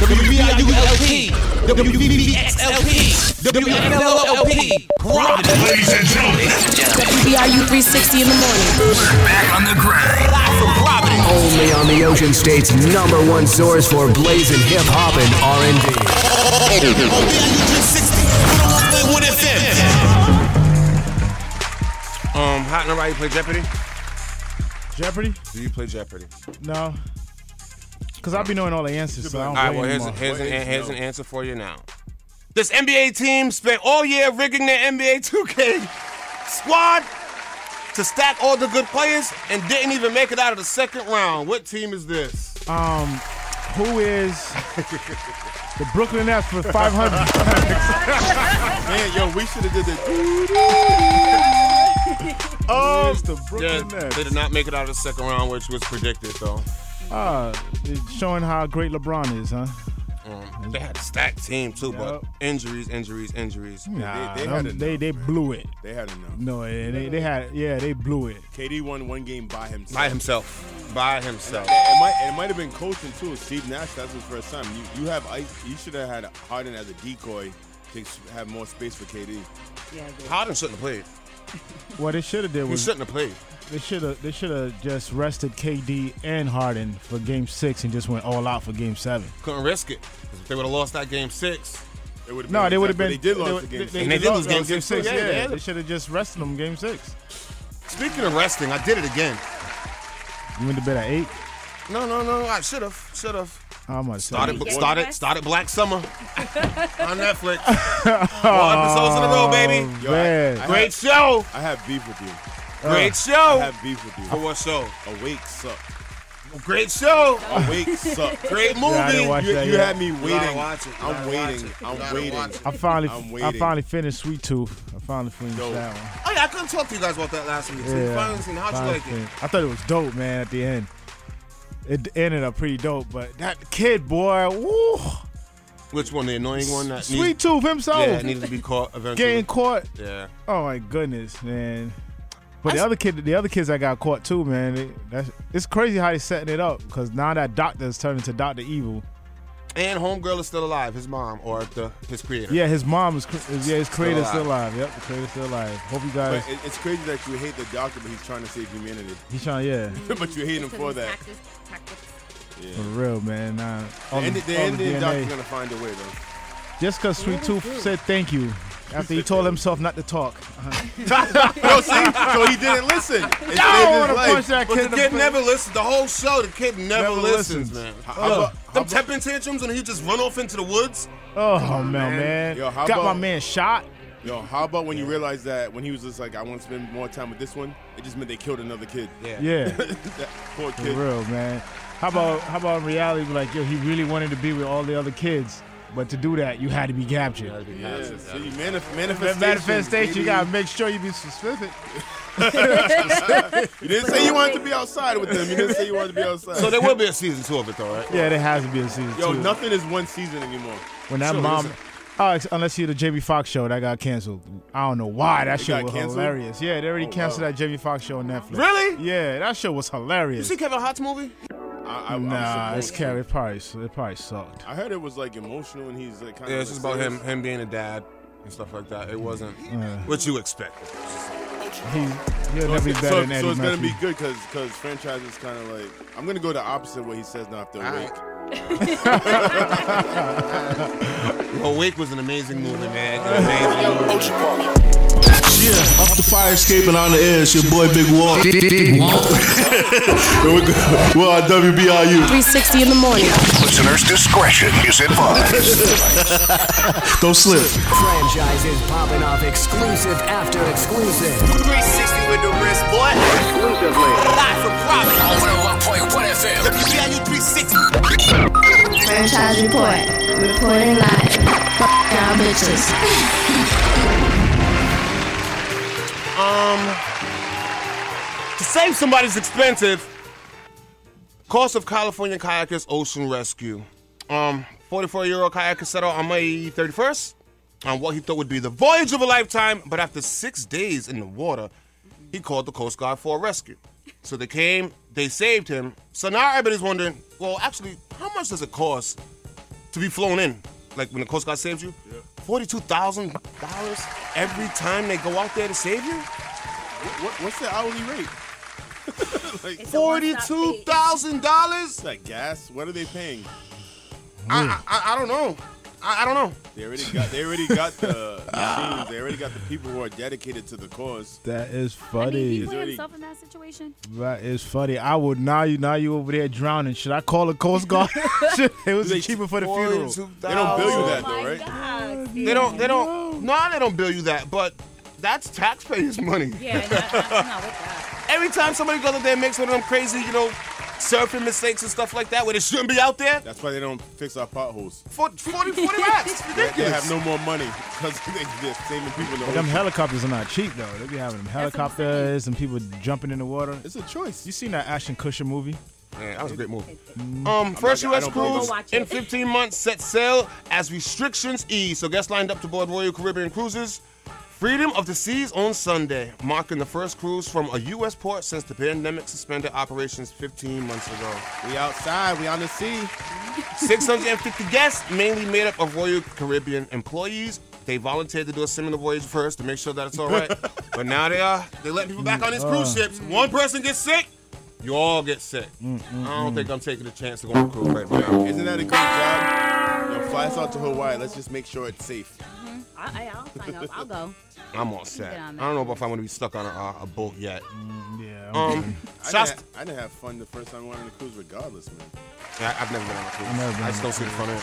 WBIULP, WBBXLP, WFLOLP, Providence. Ladies and gentlemen, WBRU 360 in the morning. back on the grind. Live from Providence. Only on the Ocean State's number one source for blazing hip hop and R&B. WBIU 360, 101.1 FM. Um, Hot and Right, you play Jeopardy? Jeopardy? Do you play Jeopardy? No. Because I'll be knowing all the answers, so I don't right, blame well, here's, here's, an, here's an answer for you now. This NBA team spent all year rigging their NBA 2K squad to stack all the good players and didn't even make it out of the second round. What team is this? Um, who is the Brooklyn Nets for 500? Man, yo, we should have did the. oh, it's the Yeah, Brooklyn they did not make it out of the second round, which was predicted, though. Ah, it's showing how great LeBron is, huh? Um, they had a stacked team, too, but injuries, injuries, injuries. Nah, they them- had they, enough, they man. blew it. They had enough. No, they, they, they had yeah, they blew it. KD won one game by himself. By himself. By himself. It, it might it might have been coaching too. Steve Nash, that's his first time. You you have ice. You should have had Harden as a decoy to have more space for KD. Yeah, Harden shouldn't have played. What they should have did He was shouldn't have played. They should have they should have just rested KD and Harden for Game Six and just went all out for Game Seven. Couldn't risk it. 'Cause If they would have lost that game six, It would No, they would have been. They did lose would- the game. They, six. And they did lose game Game six, Six. too. Yeah, Yeah, they had they it. should have just rested them Game Six. Speaking of resting, I did it again. You went to bed at eight. No, no, no. I should have. Should have. How much? Started, started, started Black Summer on Netflix. Four episodes in a row, baby. Oh, Yo, I- Man. I, Great show. I have beef with you. Great uh, show. I show. have beef with you. For what show? Awake suck. Great show. Awake suck. Great movie. Yeah, I didn't watch You, that you yet. had me gotta waiting. watch it. You I'm waiting. watch it. I'm waiting. watch it. I finally, I'm I finally finished Sweet Tooth. I finally finished Dope. that one. Oh yeah, I couldn't talk to you guys about that last week. Yeah, Finally seen- How'd you finally like it? finished. I thought it was dope, man. At the end, it ended up pretty dope. But that kid, boy, woo, Which one? The annoying one that Sweet needs, Tooth himself, yeah, needed to be caught eventually. getting caught. Yeah. Oh my goodness, man. But the other kid, the other kids that got caught too, man. It, that's, it's crazy how they setting it up because now that doctor's turning to Doctor Evil. And homegirl is still alive. His mom or the his creator. Yeah, his mom is, is yeah, his creator's still alive. Yep, the creator's still alive. Hope you guys. But it, it's crazy that you hate the doctor, but he's trying to save humanity. He's trying, yeah, but you hate him for that. for real, man. Nah, all The, Indi- the, the all the doctor's gonna find a way though. Just because Sweet Tooth said thank you after he told himself not to talk. Uh-huh. Yo, see, so he didn't listen. It saved I his want to life. punch that But kid. the in the kid face. never listens. The whole show, the kid never, Never listens, listens. man. How Look, about- them about- temping tantrums and he just run off into the woods. Oh man, man. Yo, how Got my man shot. Yo, how about when you realize that when he was just like, I want to spend more time with this one, it just meant they killed another kid. Yeah, that poor for kid. real, man. How about how about in reality? Like, yo, he really wanted to be with all the other kids, but to do that, you had to be captured. Yeah, see, manif- That manifestation. manifestation, you gotta make sure you be specific. You didn't say you wanted to be outside with them. You didn't say you wanted to be outside. So there will be a season two of it, though, right? Yeah, there has to be a season Yo, two. nothing is one season anymore. when that Sure, mom, oh, ex- unless you're the Jamie Foxx show that got canceled. I don't know why that It show was canceled? hilarious. Yeah, they already Oh, canceled wow. that Jamie Foxx show on Netflix. Really? Yeah, that show was hilarious. You see Kevin Hart's movie? I, I, I'm Nah, it's supposed to. It probably it probably sucked. I heard it was like emotional and he's like kind Yeah, of. it's just about him, him being a dad and stuff like that. It wasn't what you expected. He he'll never be better so, than Eddie so it's gonna be good because because franchise is kind of like I'm gonna go the opposite way he says now after All awake. Yo, Wake was an amazing movie, man. An amazing movie. Yeah, off the fire escape and on the air, it's your boy Big Walt. we're, we're on WBRU. 360 in the morning. Listener's discretion is advised. Don't slip. Franchises popping off exclusive after exclusive. 360 with the wrist, boy. Exclusively. Live from Providence. 101.1 FM. WBIU 360. Franchise report. Reporting live. Fuck y'all bitches. Um, to save somebody's expensive. Cost of California kayakers ocean rescue. Um, 44 year old kayaker set out on May 31st on what he thought would be the voyage of a lifetime, but after six days in the water, he called the Coast Guard for a rescue. So they came, they saved him. So now everybody's wondering, well, actually, how much does it cost to be flown in, like when the Coast Guard saves you, forty-two thousand dollars every time they go out there to save you. What, what, what's the hourly rate? like It's a one-stop Forty-two fee. thousand dollars. it's like gas. What are they paying? Hmm. I, I I don't know. I, I don't know. They already got. They already got the machines. They already got the people who are dedicated to the cause. That is I mean, funny. he Is put already- himself in that situation. That is funny. I would now you now you over there drowning. Should I call the Coast Guard? Shit, it was They- cheaper for the funeral. They don't bill you Oh that my though, right? God, They don't. They don't. No, they don't bill you that. But that's taxpayers' money. Yeah, no, I'm not with that. Every time somebody goes out there and makes one of them crazy, you know, surfing mistakes and stuff like that, where they shouldn't be out there, That's why they don't fix our potholes. for 40, 40 racks. It's They ridiculous. have no more money because they, they're saving people. In the But them ocean. helicopters are not cheap though. They be having them what I'm helicopters and people jumping in the water. It's a choice. You seen that Ashton Kutcher movie? Yeah, that was a great movie. Um, first not- I U.S. don't believe cruise it. Watch in it. 15 months set sail as restrictions ease. So guests lined up to board Royal Caribbean cruises. Freedom of the seas on Sunday, marking the first cruise from a U.S. port since the pandemic suspended operations 15 months ago. We outside. We on the sea. 650 guests, mainly made up of Royal Caribbean employees. They volunteered to do a similar voyage first to make sure that it's all right. but now they are they let people back on these cruise ships. One person gets sick, you all get sick. I don't think I'm taking a chance to go on a cruise right now. Isn't that a great job? Yo, fly us out to Hawaii. Let's just make sure it's safe. I, I, I'll sign up. I'll go. I'm all set. On I don't know if I'm gonna be stuck on a, a, a boat yet. Yeah. Um, I shots- didn't, I didn't have fun the first time I went on a cruise, regardless, man. Yeah, I've never been on a cruise. I've never been I just don't see the fun in it.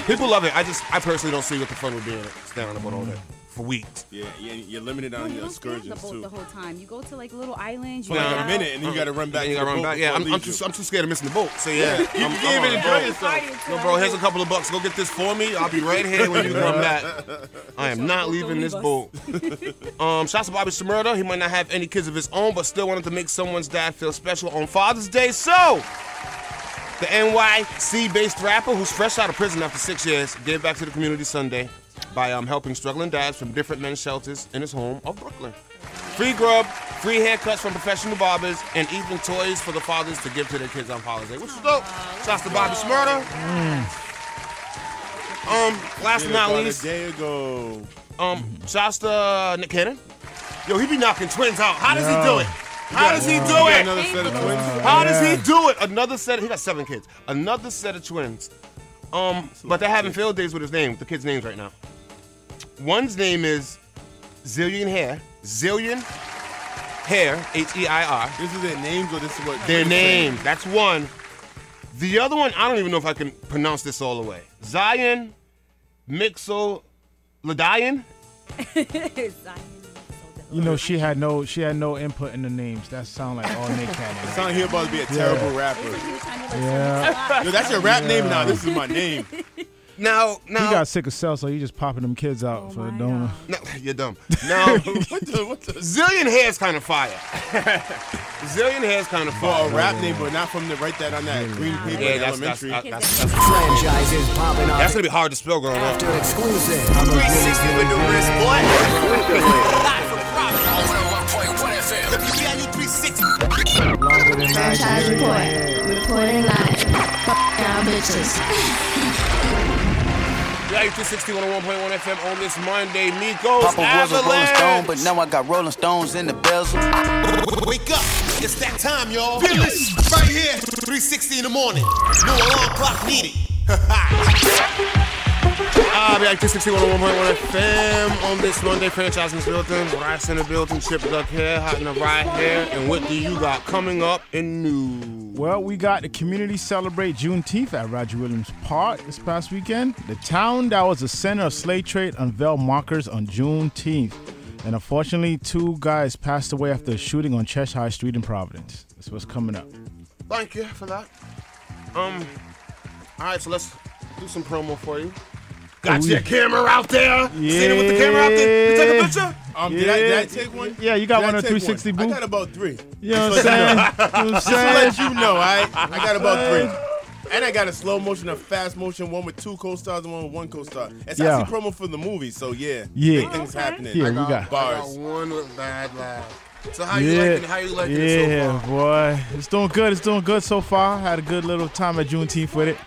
Yeah, People love it. I just, I personally don't see what the fun would be in it. Staying on a boat all day for weeks. Yeah, yeah, you're limited No, on you your don't stay on the boat too. the whole time. You go to like little islands. You For like a minute, and then you got to run back. You gotta run back. Yeah, I'm, I'm, too. I'm too scared of missing the boat. So yeah, You I'm, can I'm even enjoy boat. yourself. Yo, bro, here's a couple of bucks. Go get this for me. I'll be right here when you come back. I am not leaving this boat. Um, shouts to Bobby Shmurda. He might not have any kids of his own, but still wanted to make someone's dad feel special on Father's Day. So, the NYC-based rapper who's fresh out of prison after six years gave back to the community Sunday by um, helping struggling dads from different men's shelters in his home of Brooklyn. Free grub, free haircuts from professional barbers, and even toys for the fathers to give to their kids on Father's Day. Which is dope. Shouts to Bobby Shmurda. Um, last but not least, a day ago. um, shouts to Nick Cannon. Yo, he be knocking twins out. How does he do it? How does he do it? Another set of twins. How does he do it? Another set. He got seven kids. Another set of twins. Um, but they're having field days with his name. The kids' names right now. One's name is Zillion Heir. Zillion Heir. H E I R. This is their names, or this is what Their twins say? names. That's one. The other one, I don't even know if I can pronounce this all the way. Zion Mixo Ladian. You know she had no she had no input in the names. That sound like all Nick It Cannon. sound here about to be a terrible rapper. Yeah. Yo, that's your rap name now. This is my name. Now, He got sick of cell, so he just popping them kids out oh for my donor. no, you're dumb. Now, what the? What the? Zillion Heir's kind of fire. Zillion Heir's kind of For fire. a rap name, but not from the write that on that green paper Yeah, in that's, that's, elementary. that's, that's, Franchises popping that's gonna be hard to spell growing up. after exclusive. 360 with the wrist, boy. Live from Providence. 101.1 FM. WBIU 360. Longer than Franchise report. Reporting live. Y'all bitches. Yeah, 260 101.1 FM on this Monday. Migos Papa was a Rolling Stone, but now I got Rolling Stones in the bezel. Wake up. It's that time, y'all. Feel this right here. 360 in the morning. No alarm clock needed. Ah, be like 260 101.1 FM on this Monday. Franchise in the building. Rice in the building. Chip Duck here. Hot in the right here. And what do you got coming up in news? Well, we got the community celebrate Juneteenth at Roger Williams Park this past weekend. The town that was the center of slave trade unveiled markers on Juneteenth. And unfortunately, two guys passed away after a shooting on Cheshire Street in Providence. That's what's coming up. Thank you for that. Um, all right, so let's do some promo for you. Got your camera out there. Seen it with the camera out there. You take a picture? Um, did, I, did I take one? Yeah, you got Did one on take 360 I booth. got about three. You know what I'm saying? You know I'm Just to saying? let you know, all right? I got about three. And I got a slow motion, a fast motion, one with two co-stars and one with one co-star. It's Yeah. actually promo for the movie, so yeah. Yeah. Big things happening. Yeah, I we got- I got one with bad laugh. So how you yeah, liking it? How you liking it so yeah, far? boy, it's doing good. It's doing good so far. Had a good little time at Juneteenth with it.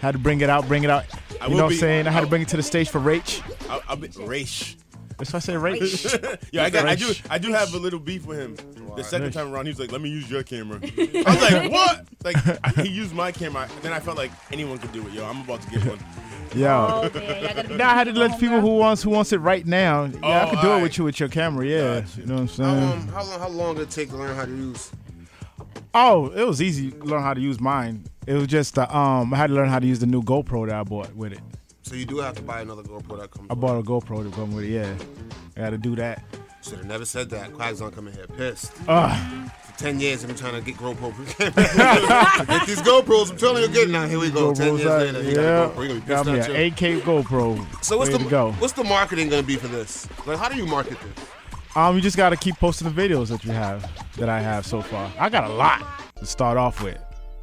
Had to bring it out, bring it out. I You will know what I'm saying? I had to bring it to the stage for Rach. I'll, I'll be Raish. That's why I say Rach. yeah, I got. I do. I do have a little beef with him. The second time around, he was like, "Let me use your camera." I was like, "What?" Like he used my camera. Then I felt like anyone could do it. Yo, I'm about to get one. Yo. Oh, man, y'all gotta be Now I had to let people who wants who wants it right now. Yeah, I Oh, could do it with you with your camera. Yeah, you know what I'm saying. Um, how long? How long did it take to learn how to use? oh, it was easy to learn how to use mine. It was just uh, um, I had to learn how to use the new GoPro that I bought with it. So you do have to buy another GoPro that comes. I bought a GoPro to come with it. Yeah, I got to do that. Should have never said that. Quags on coming here pissed. For ten years, I've been trying to get GoPro. get these GoPros. I'm telling you, getting now. Here we go. Ten years GoPros, later, you got a GoPro. You're gonna be got pissed me an. 8K GoPro. So what's Way the go? what's the marketing gonna be for this? Like, how do you market this? Um, you just got to keep posting the videos that you have that I have so far. I got a lot to start off with,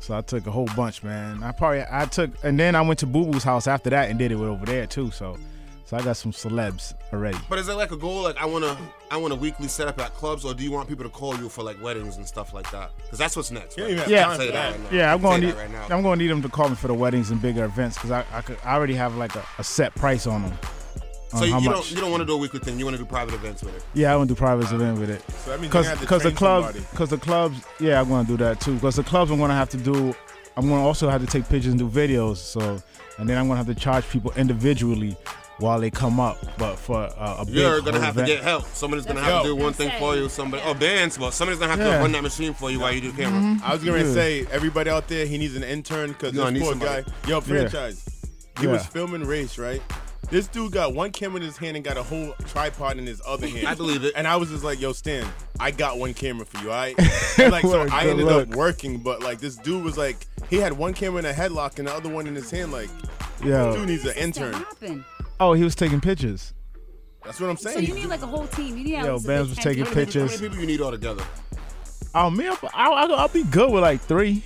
so I took a whole bunch, man. I probably I took and then I went to Boo Boo's house after that and did it over there too. So, so I got some celebs already. But is it like a goal? Like I wanna, I wanna weekly set up at clubs, or do you want people to call you for like weddings and stuff like that? Because that's what's next. Right? Yeah, I'll tell you right yeah. I'm gonna need that right now. I'm going to need them to call me for the weddings and bigger events because I I, could, I already have like a, a set price on them. So on you, how you much. don't you don't want to do a weekly thing. You want to do private events with it. Yeah, I want to do private event with it. So that means Cause, you're have to cause the train club, somebody. cause the clubs, yeah, I'm gonna do that too. Cause the clubs, I'm gonna have to do, I'm gonna also have to take pictures and do videos. So, and then I'm gonna have to charge people individually while they come up. But for uh, a big You're gonna whole have to get help. Somebody's gonna That's have to do one thing for you. Somebody, oh bands, but somebody's gonna have Yeah. to run that machine for you while you do camera. I was gonna Yeah. say everybody out there, he needs an intern because You this need poor guy. Yo, franchise. He was filming race, right? This dude got one camera in his hand and got a whole tripod in his other hand. I believe it. And I was just like, "Yo, Stan, I got one camera for you, all right?" And like, so What a I good ended look. up working, but like, this dude was like, he had one camera in a headlock and the other one in his hand. Like, Yo. dude needs an What's that intern. happen? Oh, he was taking pictures. That's what I'm saying. So saying. you need like a whole team. You need Yo, at least a Benz big was team. taking How pictures. How many people you need all together? Oh, me, I'll, I'll, I'll be good with like three.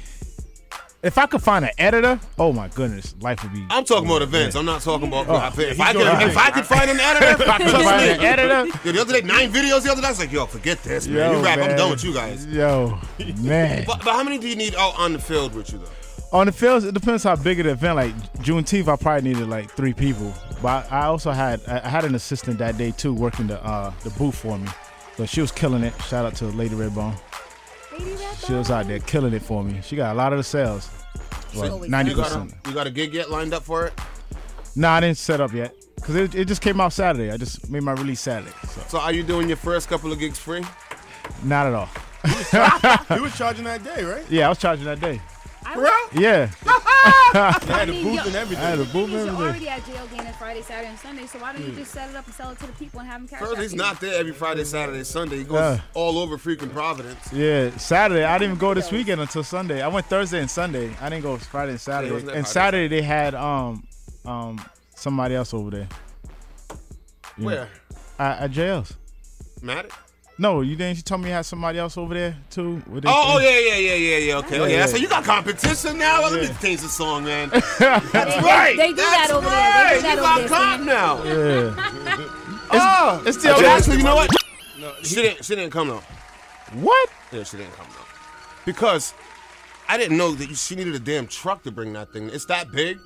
If I could find an editor, oh my goodness, life would be. I'm talking about events. I'm not talking about. Oh. if, I could, if I could find an editor, If I could find an editor, Yo, the other day, nine videos. The other day, I was like, yo, forget this, man. Yo, you rap. I'm done with you guys. Yo, man. But, but how many do you need out on the field with you though? On the fields, it depends how big of the event. Like Juneteenth, I probably needed like three people. But I also had I had an assistant that day too, working the uh, the booth for me. So she was killing it. Shout out to Lady Redbone. Lady Red She was out there killing it for me. She got a lot of the sales. Like ninety You got, a, percent. you got a gig yet lined up for it? Nah, I didn't set up yet because it, it just came out Saturday. I just made my release Saturday. So So are you doing your first couple of gigs free? not at all. You was charging that day, right? Yeah, I was charging that day. I For real? Yeah, They had a mean, booth yo- and everything. I had a booth and You're everything. already at jail game on Friday, Saturday, and Sunday. So why don't you just set it up and sell it to the people and have them cash First, out he's to not there every Friday, Saturday, Sunday. He goes Yeah. all over freaking Providence. Yeah, Saturday. I didn't even go this weekend until Sunday. I went Thursday and Sunday. I didn't go Friday and Saturday. wasn't and Friday. Saturday they had um um somebody else over there. Yeah. Where? At, at JL's. Matt? No, you didn't. You told me you had somebody else over there too. Where Oh, oh, yeah, yeah, yeah, yeah, yeah. Okay. Yeah, Oh, yeah. yeah. So you got competition now? Well, let me change the song, man. They- That's they- right. They do That's that over right. there. They do that you over got there. comp Sam. now. Yeah. oh, it's still- actually, you know what? No, She didn't. She didn't come though. What? Yeah, she didn't come though. Because I didn't know that she needed a damn truck to bring that thing. It's that big.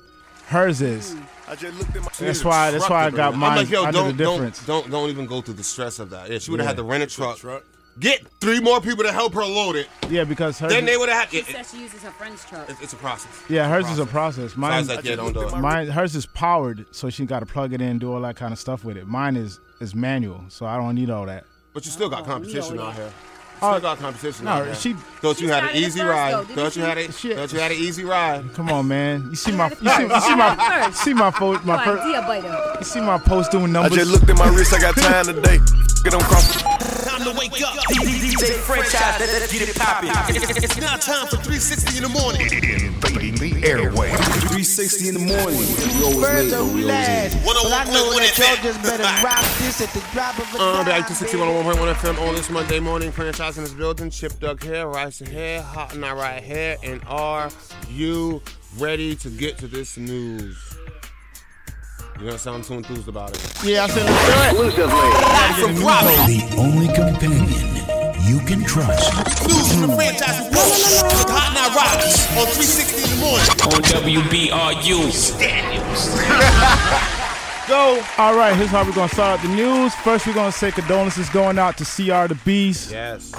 Hers is. Hmm. I just looked at my. That's why- that's why I got mine. I'm like, yo, I know the don't, don't, difference. don't, don't even go through the stress of that. Yeah, she would have Yeah. had to rent a truck, truck. get three more people to help her load it. Yeah, because hers. Then they would have She. It, says she uses her friend's truck. it- it's a process. yeah, hers is a process. So I Mine, was like, yeah, don't do it. mine, hers is powered, so she got to plug it in, do all that kind of stuff with it. Mine is is manual, so I don't need all that. But you still got Oh, competition out here. You still got competition out No, here. she. Thought you had an easy first, ride. though, didn't Thought you she? had a Shit. thought you had an easy ride. Come on, man. You see my, you see, First. you see my, First. see my, fo- my, Your fir- idea biter. you see my post doing numbers. I numbers. just looked at my wrist. I got time today. Get on cross. Time to wake up. DJ franchise, let's get it poppin'. It's now time for 360 in the morning. Invading the airway. 360 in the morning. We always late, but we always in. Well, I know 101.1 that y'all FM. just better rock this at the drop of a Uh, back dime, to 6101.1 FM on this Monday morning. Franchise in this building. Chip Doug here, Rice here, Hot and I right here. And are you ready to get to this news? You're gonna sound too enthused about it. yeah, I said let's do it. Live from Providence. The only companion you can trust. News from the franchise report. With Hot and I Rocks on 360 in the morning. on WBRU. go. All right, here's how we're gonna start out the news. First, we're gonna say condolences going out to CR the Beast. Yes.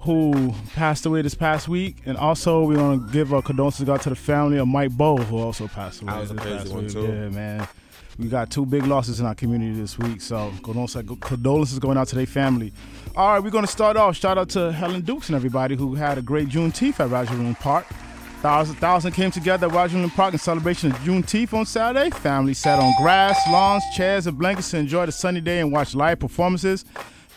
Who passed away this past week, and also we're gonna give a condolences out to the family of Mike Bow, who also passed away. That was a this crazy one, week. too. Yeah, man. We got two big losses in our community this week, so condolences, going out to their family. All right, we're gonna start off. Shout out to Helen Dukes and everybody who had a great Juneteenth at Roger Park. Thousand thousand came together at Roger Park in celebration of Juneteenth on Saturday. Families sat on grass, lawns, chairs, and blankets to enjoy the sunny day and watch live performances.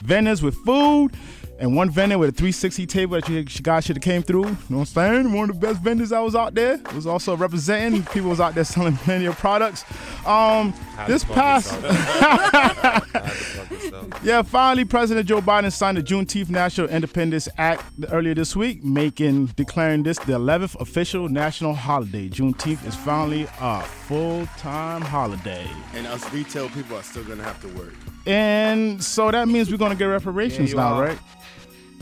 Vendors with food, and one vendor with a 360 table that you you guys should have came through. You know what I'm saying? One of the best vendors I was out there. Was also representing. People was out there selling plenty of products. Um, this past. yourself. Had to fuck yourself. Yeah, finally, President Joe Biden signed the Juneteenth National Independence Act earlier this week, making declaring this the 11th official national holiday. Juneteenth is finally a full-time holiday, And us retail people are still gonna have to work. and so that means we're gonna get reparations you now, are. right?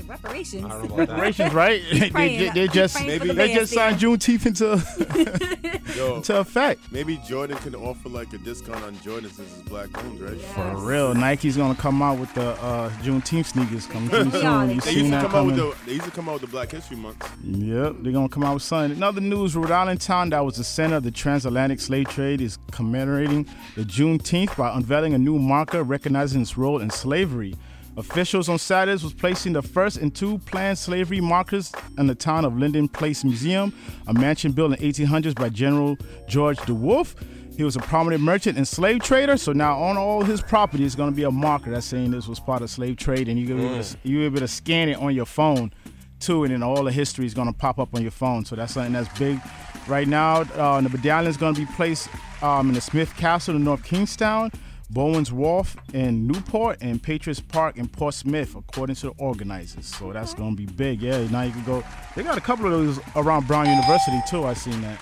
The reparations. I don't know about that. Reparations, right? they, they- they just maybe the they band just signed Juneteenth into Yo, into effect. maybe Jordan can offer like a discount on Jordan since it's black owned, right? For real, Nike's gonna come out with the uh, Juneteenth sneakers coming soon. honest. You They seen used to that come out with coming? the they used to come out with the Black History Month. Yep, they're gonna come out with something. In other news, Rhode Island town that was the center of the transatlantic slave trade is commemorating the Juneteenth by unveiling a new marker recognizing its role in slavery. Officials on Saturday was placing the first and two planned slavery markers in the town of Linden Place Museum, a mansion built in 1800s by General George DeWolf. He was a prominent merchant and slave trader, so now on all his property is going to be a marker that's saying this was part of slave trade, and you're able, to, you're able to scan it on your phone too, and then all the history is going to pop up on your phone. So that's something that's big. Right now, uh, the medallion is going to be placed um, in the Smith Castle in North Kingstown, Bowen's Wharf in Newport, and Patriots Park in Portsmouth, according to the organizers. So that's going to be big. Yeah, now you can go. They got a couple of those around Brown University too. I seen that.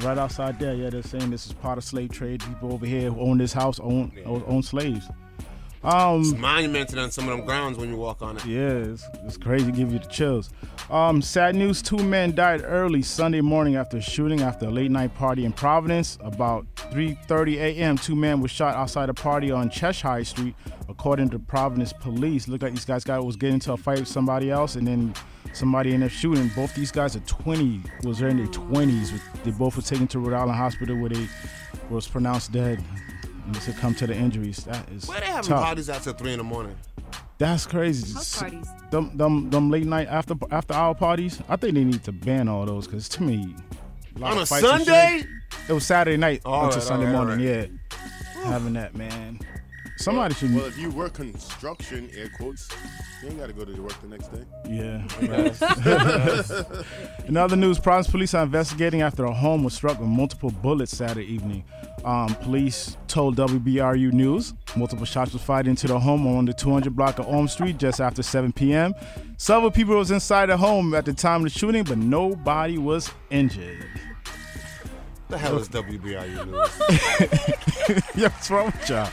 Right outside there, yeah, they're saying this is part of slave trade. People over here who own this house own own, own slaves. Um, It's monumented on some of them grounds when you walk on it. yeah, it's, it's crazy. Give you the chills. Um, sad news: two men died early Sunday morning after a shooting after a late night party in Providence. About 3:30 a.m., two men were shot outside a party on Cheshire Street, according to Providence police. Looked like these guys got was getting into a fight with somebody else, and then somebody ended up shooting. Both these guys are 20, was in their 20s. They both were taken to Rhode Island Hospital where they was pronounced dead. And come to the injuries. That is Where they having tough. parties at till three in the morning? That's crazy. House parties. Them, them, them late night after after hour parties. I think they need to ban all those because to me, lot On a fights and shit. Sunday? It was Saturday night All until right, Sunday all right, morning. all Yeah, having that man. Somebody should. Well, if you work construction, air quotes, you ain't got to go to work the next day. Yeah. In other news, Providence police are investigating after a home was struck with multiple bullets Saturday evening. Um, police told WBRU News multiple shots were fired into the home on the 200 block of Elm Street just after 7 p.m. Several people was inside the home at the time of the shooting, but nobody was injured. What the hell is WBRU news? yeah, what's wrong with y'all?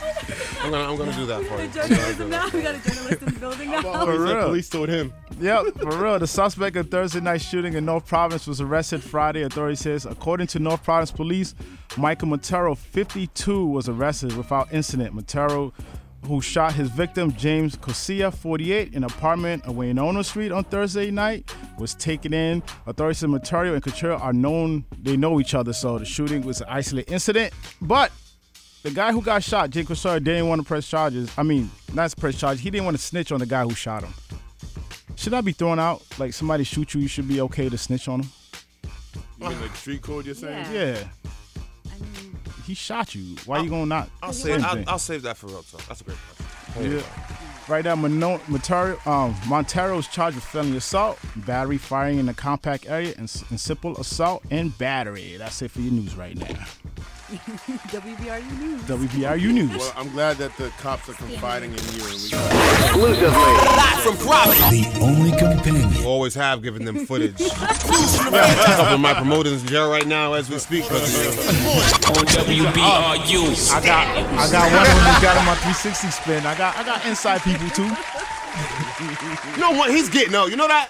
I'm gonna, I'm gonna do that for you. The you. journalism now. We got a journalist in the building now. He said real. police told him. Yep, for real. The suspect of Thursday night shooting in North Providence was arrested Friday, authorities says. According to North Providence police, Michael Montero, 52, was arrested without incident. Montero, who shot his victim, James Cosilla, 48, in an apartment on Waynona Street on Thursday night, was taken in. Authorities say Montero and Couture are known, they know each other, so the shooting was an isolated incident. But the guy who got shot, Jake Couture, didn't want to press charges. I mean, not press charges. He didn't want to snitch on the guy who shot him. Should I be thrown out? Like somebody shoot you, you should be okay to snitch on him? You mean like street code? You're saying? Yeah. Yeah. He shot you. Why you gonna not? I'll save, I'll. I'll save that for real talk. That's a great question. Yeah. Right now, Mono- Montero, um, Montero is charged with felony assault, battery, firing in a compact area, and, and simple assault and battery. That's it for your news right now. WBRU News. WBRU News. Well, I'm glad that the cops are confiding in you, and we got Exclusively. Live from Providence. The only companion. You always have given them footage. a couple of my promoters in jail right now as we speak. Because of you. On WBRU. I got, I got one of them who got on my 360 spin. I got, I got inside people too. You know what? He's getting out. You know that?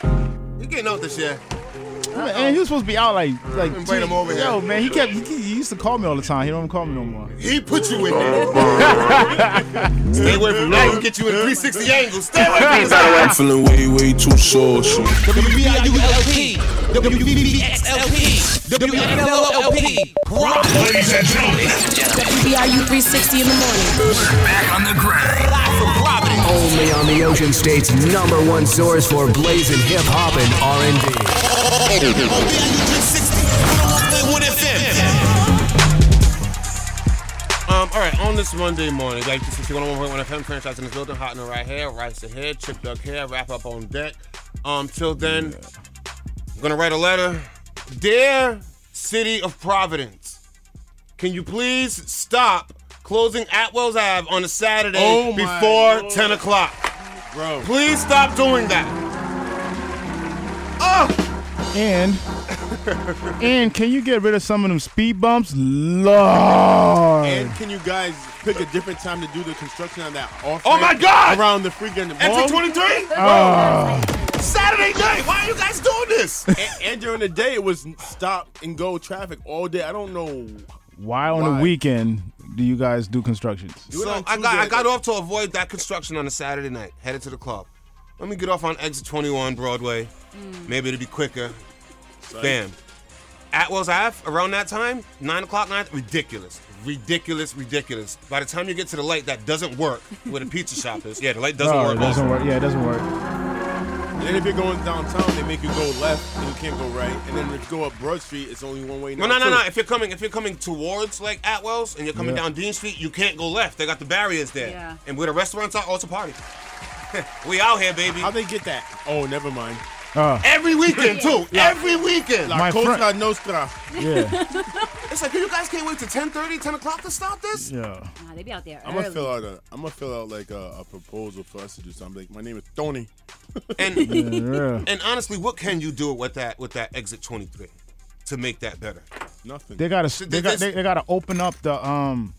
He's getting out this year. And he was supposed to be out like like. Invite him over Yo, here. man, he kept he, he used to call me all the time. He don't even call me no more. He put you in there. Oh, Stay away from that. He get you in 360 angles. Stay away from I'm that. feeling way, way too saucy. WBIULP, WBBXLP, WFLLP. Ladies and gentlemen, WBRU 360 in the morning. back on the grind. Only on the Ocean State's number one source for blazing hip hop and R&B. WBIU 360, 101.1 FM. Um, all right, on this Monday morning, like this is 101.1 FM franchise in the building, hot in the right here, rice ahead, chip duck here, wrap up on deck. Um, till then, I'm gonna write a letter. Dear City of Providence, can you please stop closing Atwell's Ave on a Saturday Oh before Lord. 10 o'clock? Bro. Please stop doing that. Oh! And and can you get rid of some of them speed bumps, Lord? And can you guys pick a different time to do the construction on that off? Oh my God! Around the freaking mall? Exit 23? Ah. Saturday night. Why are you guys doing this? and, and during the day, it was stop and go traffic all day. I don't know. Why on Why? the weekend do you guys do constructions? Do So I got I got off to avoid that construction on a Saturday night, headed to the club. Let me get off on exit 21 Broadway. Mm. Maybe it'll be quicker. Bam. Atwell's Ave around that time, nine o'clock night, ridiculous, ridiculous, ridiculous. By the time you get to the light, that doesn't work where the pizza shop is. Yeah, the light doesn't oh, work. it doesn't also. work. Yeah, it doesn't work. And then if you're going downtown, they make you go left and you can't go right. And then if you go up Broad Street, it's only one way now. No, no, no, too. no. If you're coming, if you're coming towards like Atwell's and you're coming Yeah. down Dean Street, you can't go left. They got the barriers there. Yeah. And where the restaurants are, oh, it's a party. we out here, baby. How they get that? Oh, never mind. Uh, Every weekend too. Every weekend. La My Cosa friend- Nostra. yeah, It's like you guys can't wait to 10:30, 10 o'clock to start this. yeah. Nah, they be out there I'm gonna fill out a. I'm gonna fill out like a, a proposal for us to do something. Like, my name is Tony. And yeah. and honestly, what can you do with that with that exit 23 to make that better? Nothing. They gotta they got they, they gotta open up the um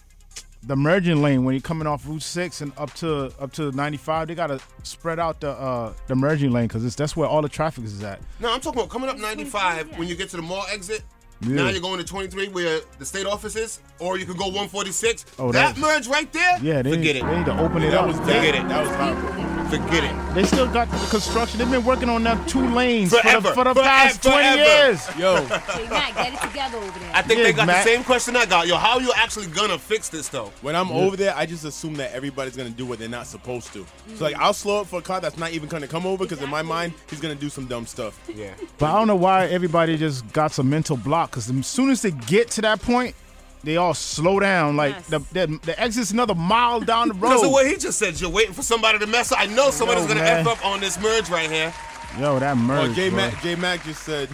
the merging lane when you're coming off Route Six and up to up to 95. They gotta spread out the uh the merging lane because that's where all the traffic is at. No, I'm talking about coming up 95 when you get to the mall exit. Yeah. Now you're going to 23 where the state office is, or you can go 146. Oh, that that- merge right there. Yeah, they forget need, it. they need to open it that up. was Forget that, it. That was hot. Forget it. They still got the construction. They've been working on them two lanes Forever. for the, for the Forever. past 20 years. Yo, Hey, Matt, get it together over there. I think Yeah, they got Matt. the same question I got. Yo, how are you actually gonna fix this though? when I'm over there, I just assume that everybody's gonna do what they're not supposed to. So like, I'll slow up for a car that's not even gonna come over because in my mind, he's gonna do some dumb stuff. Yeah. But I don't know why everybody just got some mental block because as soon as they get to that point, they all slow down. Like Yes. the, the the exit's another mile down the road. Because of what he just said, you're waiting for somebody to mess up. I know somebody's Yo, gonna man. f up on this merge right here. Yo, that Oh, merge. J bro. Mac, J Mac just said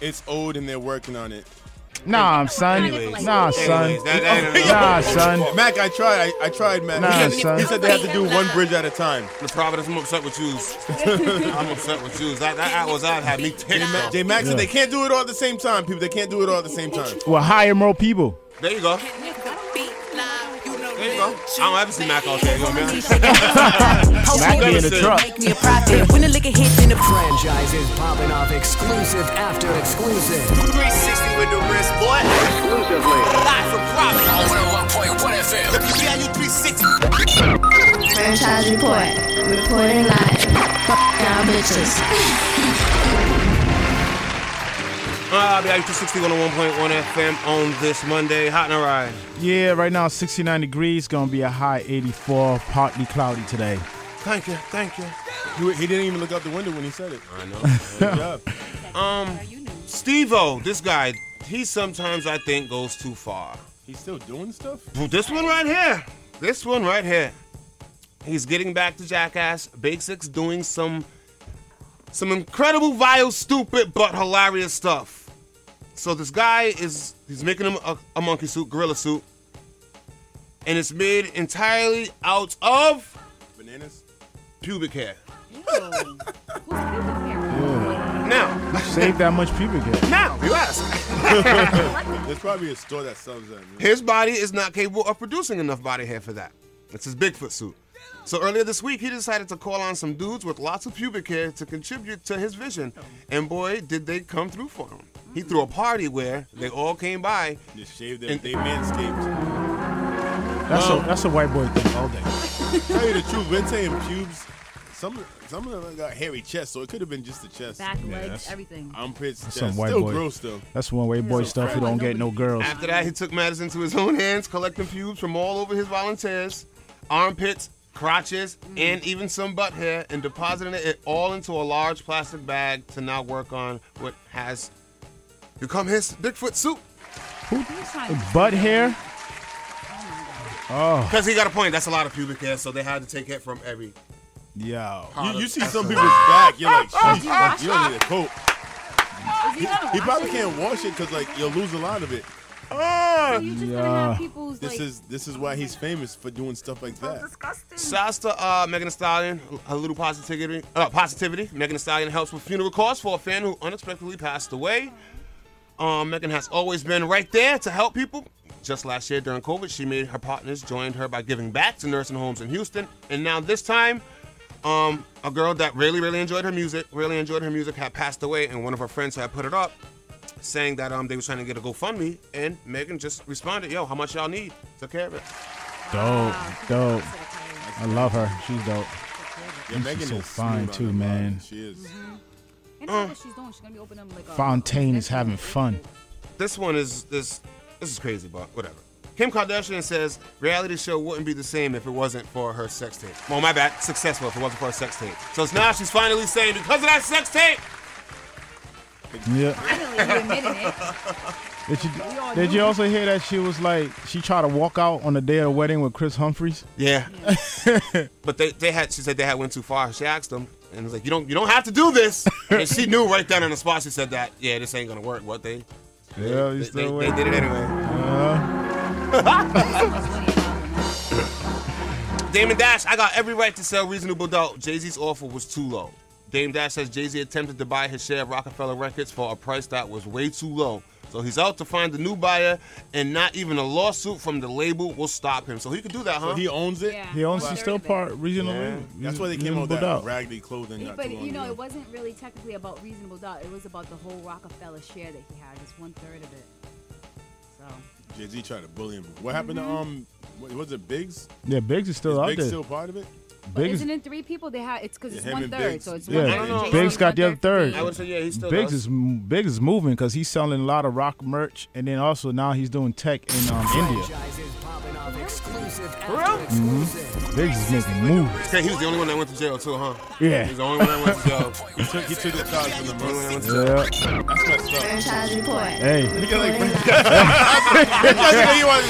it's old and they're working on it. Nah, I'm son. Anyways. Nah, son. Anyways, that- that- Nah, son. Mac, I tried. I, I tried, Mac. Nah, he, said, son. he said they have to do one bridge at a time. The Providence, I'm upset with you. I'm upset with you. That that was out had me ticked. J Mac, Mac said they can't do it all at the same time, people. They can't do it all at the same time. Well, hire more people. There you go. There you go. I don't ever see Mac out there, you know what I mean? Mac be in the truck. Make me a profit. When the liquor hits in the Franchises popping off exclusive after exclusive. 360 with the wrist, boy. Exclusively. Live from Providence. 101.1 FM. WBIU 360. Franchise report. Reporting live. Fuck y'all bitches. Uh, the 260 101.1 FM on this Monday. Hot and ride. Yeah, right now 69 degrees. Gonna be a high 84, partly cloudy today. Thank you, thank you. He, he didn't even look out the window when he said it. I know. Good job. Um, Steve-O, this guy, he sometimes I think goes too far. He's still doing stuff? Well, This one right here. This one right here. He's getting back to Jackass Basics, doing some some incredible, vile, stupid, but hilarious stuff. So this guy is he's making him a, a monkey suit, gorilla suit, and it's made entirely out of Bananas? pubic hair. Ew. Who's pubic hair? Now, Save that much pubic hair. now you ask. There's probably a store that sells that. man. His body is not capable of producing enough body hair for that. It's his Bigfoot suit. So earlier this week, he decided to call on some dudes with lots of pubic hair to contribute to his vision. And boy, did they come through for him. He threw a party where they all came by. Just shaved them. And- They manscaped. That's Well- a that's a white boy thing all day. Tell you the truth, when saying pubes, some some of them got hairy chests, so it could have been just the chest. Back, Yeah, legs, that's- everything. Armpits, That's chest. some white Still boy. gross though. That's one white boy stuff. You don't get no girls. After that, he took matters into his own hands, collecting pubes from all over his volunteers, armpits, crotches, mm. and even some butt hair, and depositing it all into a large plastic bag to now work on what has become his Bigfoot soup. suit. Butt hair. Oh, Because he got a point. That's a lot of pubic hair, so they had to take it from every. yo. You, you see some people's back, you're like, sheesh, like, you don't need a coat. Is he gonna He wash probably it? can't wash it because like you'll lose a lot of it. You just gonna Yeah. have people's This like. is this is why he's famous for doing stuff like that. Shouts to uh, Megan Thee Stallion, a little positivity. Uh, positivity. Megan Thee Stallion helps with funeral costs for a fan who unexpectedly passed away. Um, Megan has always been right there to help people. Just last year during COVID, she made her partners joined her by giving back to nursing homes in Houston, and now this time, um, a girl that really, really enjoyed her music, really enjoyed her music, had passed away, and one of her friends had put it up, saying that um they were trying to get a GoFundMe, and Megan just responded, "Yo, how much y'all need?" Took care of it. Dope, dope. I love her. She's dope. Yeah, And Megan she's so is fine too, man. She is. And Uh. that's what she's doing. She's gonna be opening like a. Fontaine is having fun. this one is this this is crazy, but whatever. Kim Kardashian says reality show wouldn't be the same if it wasn't for her sex tape. Well, my bad, successful if it wasn't for her sex tape. So now she's finally saying because of that sex tape. Yeah. Finally, you admitting it. Did you did you also hear that she was like she tried to walk out on the day of the wedding with Kris Humphries? Yeah. but they, they had she said they had went too far. She asked them and was like, You don't you don't have to do this. and she knew right then on the spot she said that, yeah, this ain't gonna work. What they Yeah, they, you they, still they did it anyway. Uh-huh. Damon Dash, I got every right to sell reasonable doubt. Jay Z's offer was too low. Dame Dash says Jay Z attempted to buy his share of Roc-A-Fella Records for a price that was way too low. So he's out to find a new buyer, and not even a lawsuit from the label will stop him. So he could do that, huh? So he owns it. Yeah. He owns One he's still third of it. part reasonable. Yeah. That's why they came out with reasonable that doubt. raggedy clothing. Not But too long you know, ago. it wasn't really technically about reasonable doubt. It was about the whole Roc-A-Fella share that he had. It's one third of it. So Jay Z tried to bully him. What happened Mm-hmm. to um? What, was it Biggs? Yeah, Biggs is still Is out Biggs there. still part of it? But Biggs, isn't it three people? They had it's because Yeah, it's him one and third. Biggs. So it's yeah, one I don't know. third. Biggs got the other third. I would say, yeah, he's still Biggs does. is Biggs is moving because he's selling a lot of rock merch, and then also now he's doing tech in um, India. Biggs is making moves. Okay, he was the only one that went to jail too, huh? Yeah. He's the only one that went to jail. He took he took the charge from the The only one that went most. to jail. Yeah. That's messed up. Franchise report. Hey, He like, he was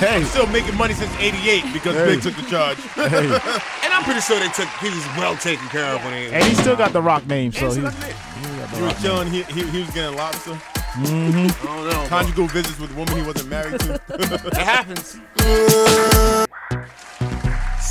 hey, still making money since '88 because Hey. Big took the charge. hey. And I'm pretty sure they took he was well taken care of when he And he still got the rock name, so he. He was chilling. He, he, he was getting lobster. Mm-hmm. I don't know. bro. Conjugal visits with a woman he wasn't married to. It happens.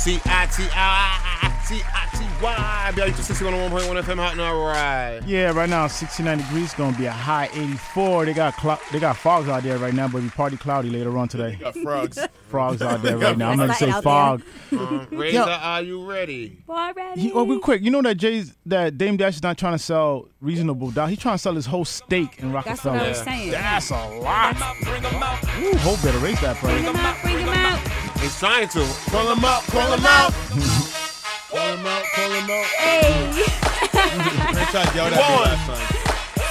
C I T I C I T Y. BLU 61.1 FM hot and all right. Yeah, right now 69 degrees, gonna be a high 84. They got clou- they got fogs out there right now, but we party cloudy later on today. Got frogs. Frogs out there right now. I'm gonna say fog. Uh, Razor, are you ready? Already. He, oh, real quick, you know that Jay's that Dame Dash is not trying to sell reasonable doubt. He's trying to sell his whole stake in Roc-A-Fella. That's Roc-A-Fella. what I was saying. That's a lot. Ooh, Hope better raise that Bring price. him out. Bring him out. He's trying to. Call him out. Call him out. Call him out. Call him out. Hey. Franchise yelled at me Won. last time.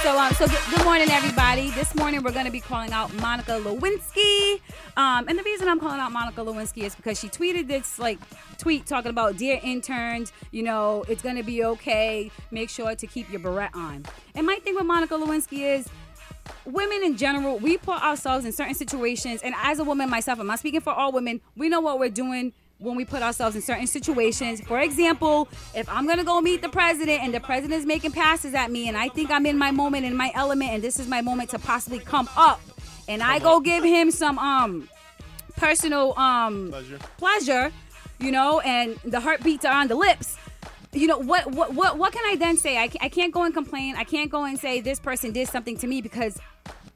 So, um, so good, good morning, everybody. This morning we're going to be calling out Monica Lewinsky. Um, and the reason I'm calling out Monica Lewinsky is because she tweeted this like tweet talking about dear interns, you know, it's going to be okay. Make sure to keep your beret on. And my thing with Monica Lewinsky is women in general, we put ourselves in certain situations, and as a woman myself, I'm not speaking for all women, we know what we're doing when we put ourselves in certain situations. For example, if I'm gonna go meet the president and the president's making passes at me, and I think I'm in my moment, in my element, and this is my moment to possibly come up, and I go give him some um personal um Pleasure. pleasure, you know, and the heartbeats are on the lips. You know what? What? What? What can I then say? I, I can't go and complain. I can't go and say this person did something to me because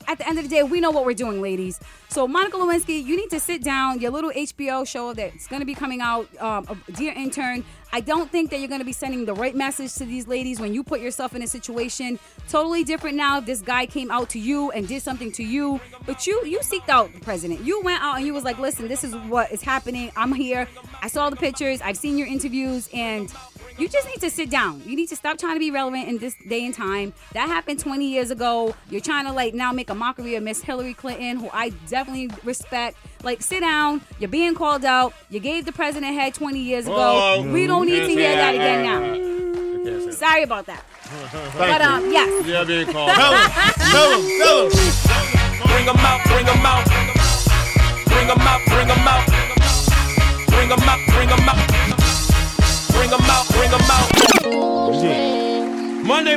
at the end of the day, we know what we're doing, ladies. So, Monica Lewinsky, you need to sit down. Your little HBO show that's going to be coming out, um, Dear Intern. I don't think that you're going to be sending the right message to these ladies when you put yourself in a situation totally different now. If this guy came out to you and did something to you, but you you seeked out the president. You went out and you was like, listen, this is what is happening. I'm here. I saw the pictures. I've seen your interviews, and you just need to sit down. You need to stop trying to be relevant in this day and time. That happened 20 years ago. You're trying to like now make a mockery of Miss Hillary Clinton, who I definitely respect. Like, sit down. You're being called out. You gave the president head 20 years ago. Oh, we don't need to hear that that. again now. I can't say that. Sorry about that. Thank But you. um, yes. Yeah, being called. Tell him, tell him, tell him. Bring 'em out, bring 'em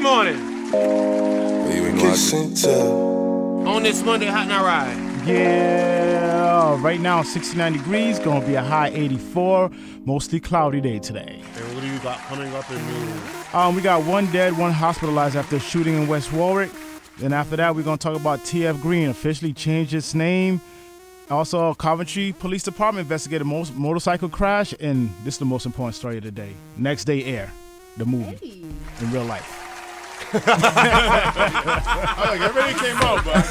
Monday morning. On this Monday, hot now ride. Yeah, right now 69 degrees, gonna be a high 84, mostly cloudy day today. And what do you got coming up in news? Um, we got one dead, one hospitalized after a shooting in West Warwick. Then after that, we're gonna talk about TF Green officially changed its name. Also, Coventry Police Department investigated a mo- motorcycle crash, and this is the most important story of the day. Next Day Air, the movie in real life. I was like, everybody came out, but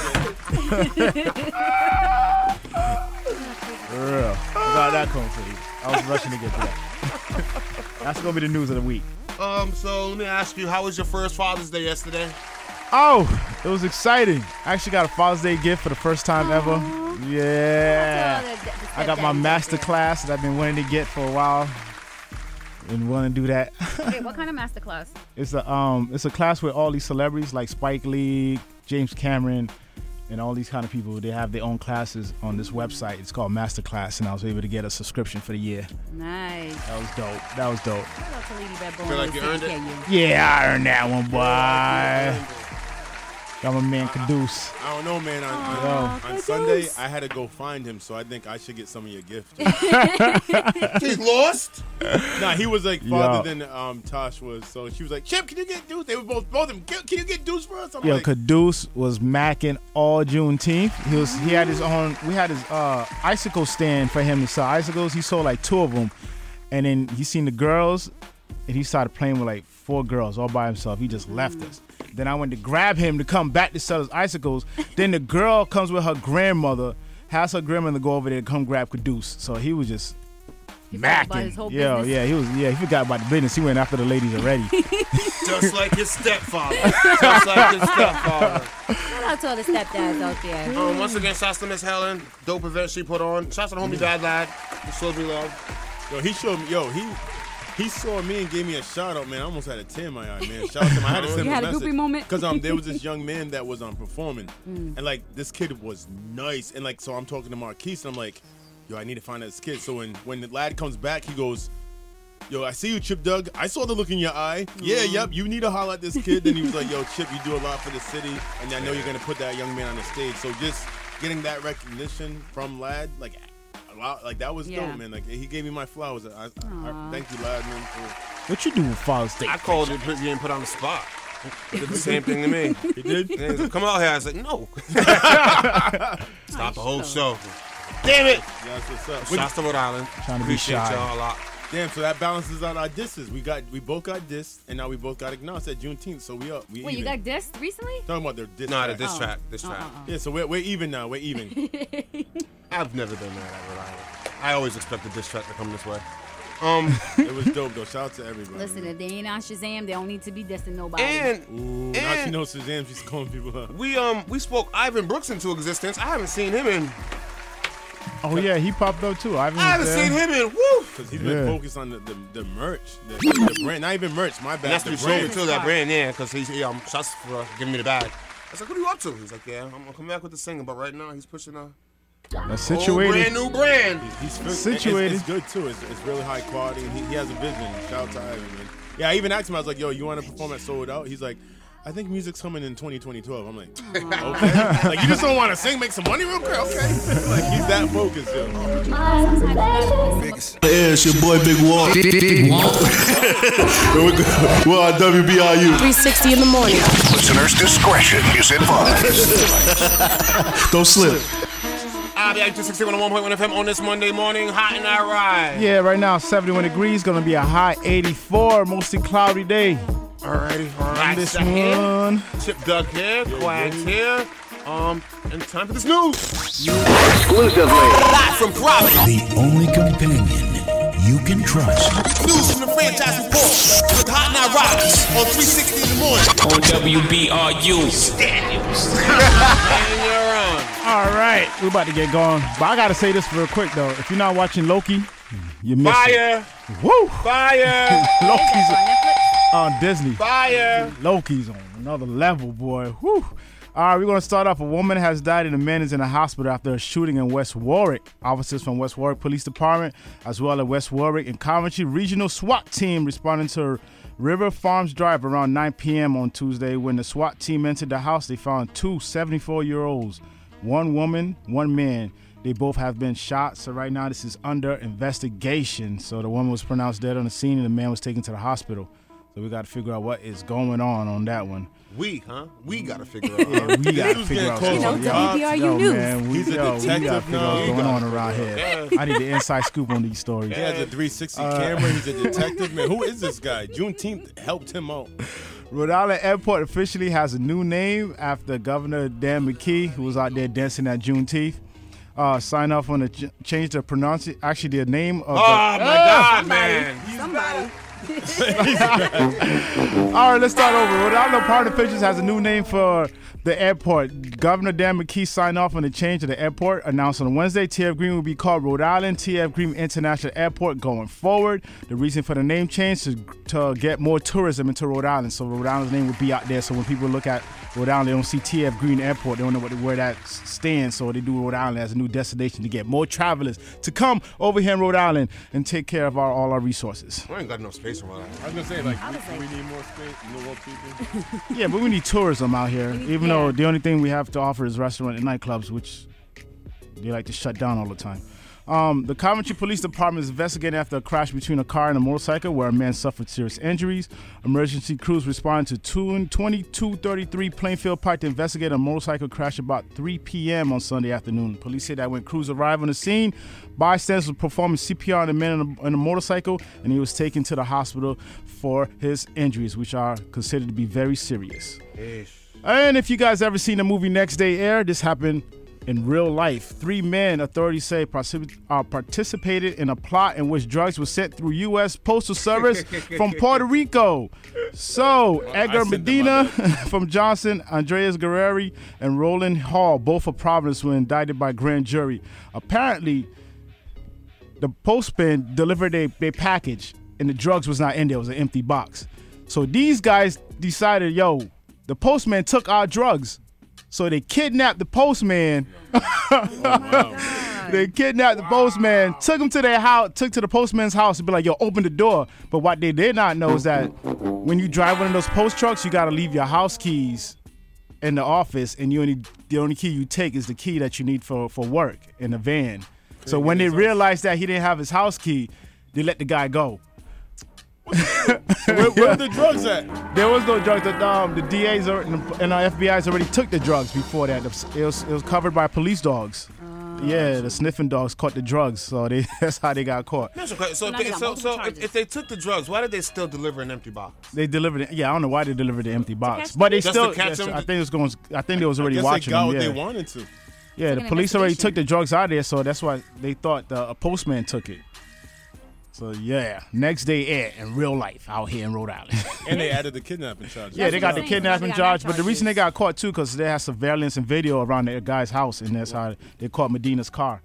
For real. I that coming for you. I was rushing to get to that. That's gonna be the news of the week. Um, so let me ask you, how was your first Father's Day yesterday? Oh, it was exciting. I actually got a Father's Day gift for the first time ever. Yeah. I got my master class that I've been wanting to get for a while. Been wanting to do that. Wait, what kind of masterclass? It's a um it's a class with all these celebrities like Spike Lee, James Cameron, and all these kind of people. They have their own classes on this website. It's called Masterclass, and I was able to get a subscription for the year. Nice. That was dope. That was dope. Shout out to Lady Bad Boy. Feel like you earned it? Yeah, I earned that one, boy. Got my man Caduce. I don't know, man. On, on, on Sunday, I had to go find him, so I think I should get some of your gifts. He's lost. nah, he was like Yo. farther than um, Tosh was. So she was like, Chip, can you get Deuce? They were both both of them. Can, can you get Deuce for us? I'm Yo, like, Caduce was macking all Juneteenth. He was he had his own. We had his uh icicle stand for him to sell icicles. He sold like two of them, and then he seen the girls, and he started playing with like four girls all by himself. He just left us. Then I went to grab him to come back to sell his icicles. then the girl comes with her grandmother, has her grandmother go over there to come grab Caduce. So he was just. forgot about his Macking, yeah, business? yeah, he was, yeah, he forgot about the business. He went after the ladies already. Just like his stepfather. Just like his stepfather. Shout out to all the stepdads out there. Um, once again, shouts to Miss Helen. Dope event she put on. Shouts to the homie Dad Lad. He showed me love. Yo, he showed me. Yo, he he saw me and gave me a shout out, man. I almost had a tear in my eye, man. Shout out to him. I had to send You him had a message goopy moment? because um there was this young man that was um performing, Mm. and like this kid was nice, and like so I'm talking to Marquise, and I'm like, yo, I need to find this kid. So when when the lad comes back, he goes. Yo, I see you, Chip Doug. I saw the look in your eye. Yeah, Mm. yep. You need to holler at this kid. Then he was like, "Yo, Chip, you do a lot for the city, and I know you're gonna put that young man on the stage." So just getting that recognition from Lad, like lot, like that was Yeah. dope, man. Like he gave me my flowers. I, I, I thank you, Lad, man. For, what you do with Father's Day? I called it put- getting put on the spot. He did the same thing to me. He did? And he's like, Come out here. I said, no. Stop the whole show. Damn it. That's what's up. Shouts to Rhode Island. Trying to be Appreciate shy. y'all a lot. Damn, so that balances out our disses. We got, we both got dissed, and now we both got acknowledged at Juneteenth. So we up. We Wait, you got dissed recently? Talking about their diss. Nah, the track. diss Oh. track. Diss Uh, track. uh, uh. Yeah, so we're, we're even now. We're even. I've never been that at Rhode I always expect the diss track to come this way. Um, it was dope though. Shout out to everybody. Listen, if they ain't on Shazam, they don't need to be dissing nobody. and Ooh, now she and- knows Shazam. She's calling people up. we um we spoke Ivan Brooks into existence. I haven't seen him in. Oh yeah, he popped up too. I haven't, I haven't seen him in. Woo. Because he's been Yeah. focused on the, the, the merch, the, the brand. Not even merch. My bad. And that's the what he showed me brand. too. That brand, yeah, because he's he, um shots for uh, giving me the bag. I was like, what are you up to? He's like, yeah, I'm gonna come back with the single, but right now he's pushing a That's whole situated. brand new brand. He's fit- Situated. It's, it's good too. It's, it's really high quality, and he, he has a vision. Shout out to Ivan, man. Yeah, I even asked him. I was like, "Yo, you want to perform at Sold Out?" He's like, I think music's coming in 2012. I'm like, okay. like you just don't want to sing, make some money real quick, okay? like he's that focused, yo. The air, it's your boy Big Walt. we're, we're on WBRU. 360 in the morning. Listeners' discretion is advised. Don't slip. I'll be at 261 FM on this Monday morning. Hot and I ride. Yeah, right now 71 degrees, gonna be a high 84, mostly cloudy day. Alrighty, alright. On this Seth here, one. Chip Duck here, Quags here. Um, and time for this news. Exclusively. Live from Providence. The only companion you can trust. News from the franchise report with Hot Night Riders on 360 in the morning. On WBRU. and you're on. All right, we're about to get going. But I gotta say this real quick though. If you're not watching Loki, you miss Fire. it. Woo! Fire. Loki's on Disney. Fire. Loki's on another level, boy. Woo! All right, we're gonna start off. A woman has died and a man is in the hospital after a shooting in West Warwick. Officers from West Warwick Police Department, as well as West Warwick and Coventry Regional SWAT team, responding to River Farms Drive around 9 p.m. on Tuesday. When the SWAT team entered the house, they found two 74-year-olds, one woman, one man. They both have been shot. So right now, this is under investigation. So the woman was pronounced dead on the scene, and the man was taken to the hospital. So we got to figure out what is going on on that one. We, huh? We gotta figure out. Yeah, we got to figure out. close You know. WBRU yo, News. Man, we, He's a yo, we got to detective figure now. out what's going on around figure here. out. I need the inside scoop on these stories. He has a 360 Uh, camera. He's a detective, man. Who is this guy? Juneteenth helped him out. Rhode Island Airport officially has a new name after Governor Dan McKee, who was out there dancing at Juneteenth. Uh, sign off on the ch- change the pronunciation. Actually, the name of. Oh the, my God, Somebody. man. Somebody. All right, let's start over. Rhode Island Park officials has a new name for the airport. Governor Dan McKee signed off on the change of the airport, announced on Wednesday. TF Green will be called Rhode Island TF Green International Airport going forward. The reason for the name change is to get more tourism into Rhode Island, so Rhode Island's name would be out there. So when people look at Rhode Island, they don't see TF Green Airport. They don't know what, where that stands, so they do Rhode Island as a new destination to get more travelers to come over here in Rhode Island and take care of our, all our resources. We ain't got enough space around. I was gonna say like we, we need more space, more people. Yeah, but we need tourism out here. Even though the only thing we have to offer is restaurant and nightclubs, which they like to shut down all the time. Um, the Coventry Police Department is investigating after a crash between a car and a motorcycle where a man suffered serious injuries. Emergency crews responded to two 2233 Plainfield Pike to investigate a motorcycle crash about 3 p.m. on Sunday afternoon. Police said that when crews arrived on the scene, bystanders were performing CPR on the man on a motorcycle, and he was taken to the hospital for his injuries, which are considered to be very serious. And if you guys ever seen the movie Next Day Air, this happened in real life. Three men, authorities say, particip- uh, participated in a plot in which drugs were sent through U.S. Postal Service from Puerto Rico. So, Edgar Medina from Johnston, Andreas Guerreri, and Roland Hall, both of Providence, were indicted by grand jury. Apparently, the postman delivered a, a package and the drugs was not in there. It was an empty box. So these guys decided, yo, the postman took our drugs. So they kidnapped the postman. they kidnapped the postman, took him to their house, took to the postman's house and be like, yo, open the door. But what they did not know is that when you drive one of those post trucks, you gotta leave your house keys in the office and you only the only key you take is the key that you need for, for work in the van. So when they realized that he didn't have his house key, they let the guy go. Where, where are the drugs at? There was no drugs. The, um, the DAs are, and our FBI's already took the drugs before that. It was, it was covered by police dogs. yeah, the sniffing dogs caught the drugs, so they, that's how they got caught. That's okay. So, if they they, so, so if, if they took the drugs, why did they still deliver an empty box? They delivered it. Yeah, I don't know why they delivered the empty box, catch but they Just still. to catch yes, them? I think it was going. I think they was already Guess watching they got them. what Yeah, they wanted to. yeah. The police already took the drugs out of there, so that's why they thought the a postman took it. So yeah, next day air in real life out here in Rhode Island. And they added the kidnapping charges. Yeah, they got the what I'm saying. kidnapping They charge, but the reason they got caught too, because they had surveillance and video around the guy's house, and that's how they caught Medina's car.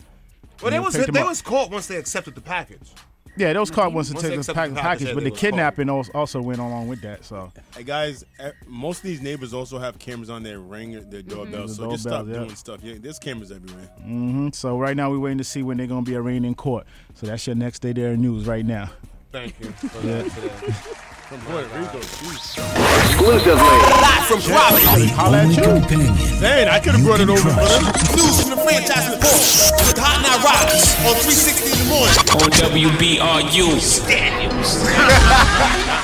Well, they was picked they up. was caught once they accepted the package. Yeah, those caught once to Once take the accepted pack- package, package, but the kidnapping als- also went along with that. So Hey guys, eh, most of these neighbors also have cameras on their ring, their doorbells. The So just stop yeah. doing stuff. Yeah, there's cameras everywhere. hmm so right now we're waiting to see when they're gonna be arraigned in court. So that's your next day there news right now. Thank you for that. for that. From Puerto Rico. jeez. Exclusively. Live from Providence. Only companion. Dang, I could have brought it over for them. News from the franchise report with Hot Now Rise on 360 in the morning. On WBRU.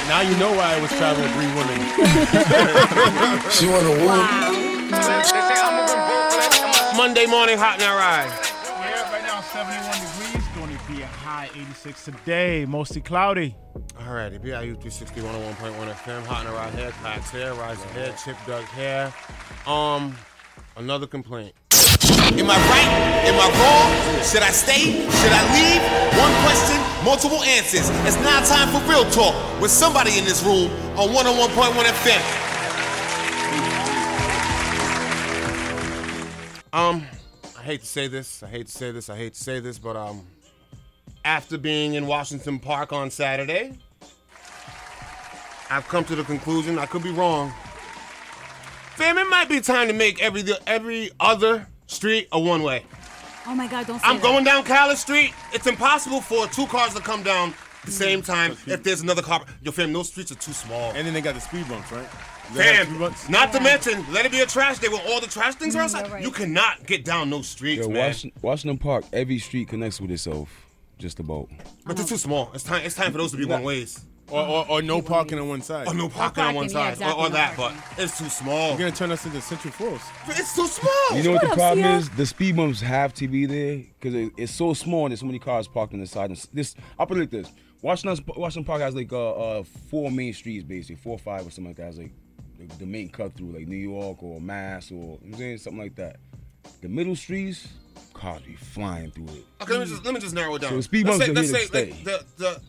Now you know why I was traveling with three women. She want a woman. Monday morning, Hot Now Rise. Yeah, right now 71 86 today. Mostly cloudy. Alrighty, BIU 360 101.1 FM, Hot Now Rise here, Cox hair, Rise hair, Chip Doug here. Um, another complaint. Am I right? Am I wrong? Should I stay? Should I leave? One question, multiple answers. It's now time for real talk with somebody in this room on 101.1 FM. Um, I hate to say this, I hate to say this, I hate to say this, but um, after being in Washington Park on Saturday, I've come to the conclusion, I could be wrong. Fam, it might be time to make every every other street a one way. Oh my God, don't say I'm that. going down Callis Street. It's impossible for two cars to come down at the same time if there's another car. Yo, fam, those streets are too small. And then they got the speed bumps, right? They Fam, bumps? not to mention, let it be a trash day with all the trash things are Mm, outside. you're right. You cannot get down those streets, Yo, man. Washington, Washington Park, every street connects with itself, just about. But they're too small. It's time. It's time for those to be one ways. Or, or, or no parking on one side. Or no parking on one parking, yeah, side, exactly, or, or no that. parking. But it's too small. You're gonna turn us into Central Falls. It's too small. You know what the up, problem Sia? is? The speed bumps have to be there because it, it's so small and there's so many cars parked on the side. And s- this, I'll put it like this: Washington, Washington Park has like uh, uh, four main streets, basically four or five or something like that. It's like the, the main cut through, like New York or Mass or you know what I'm saying something like that. The middle streets, cars be flying through it. Okay, let me just let me just narrow it down. So speed let's bumps say, let's say like, the the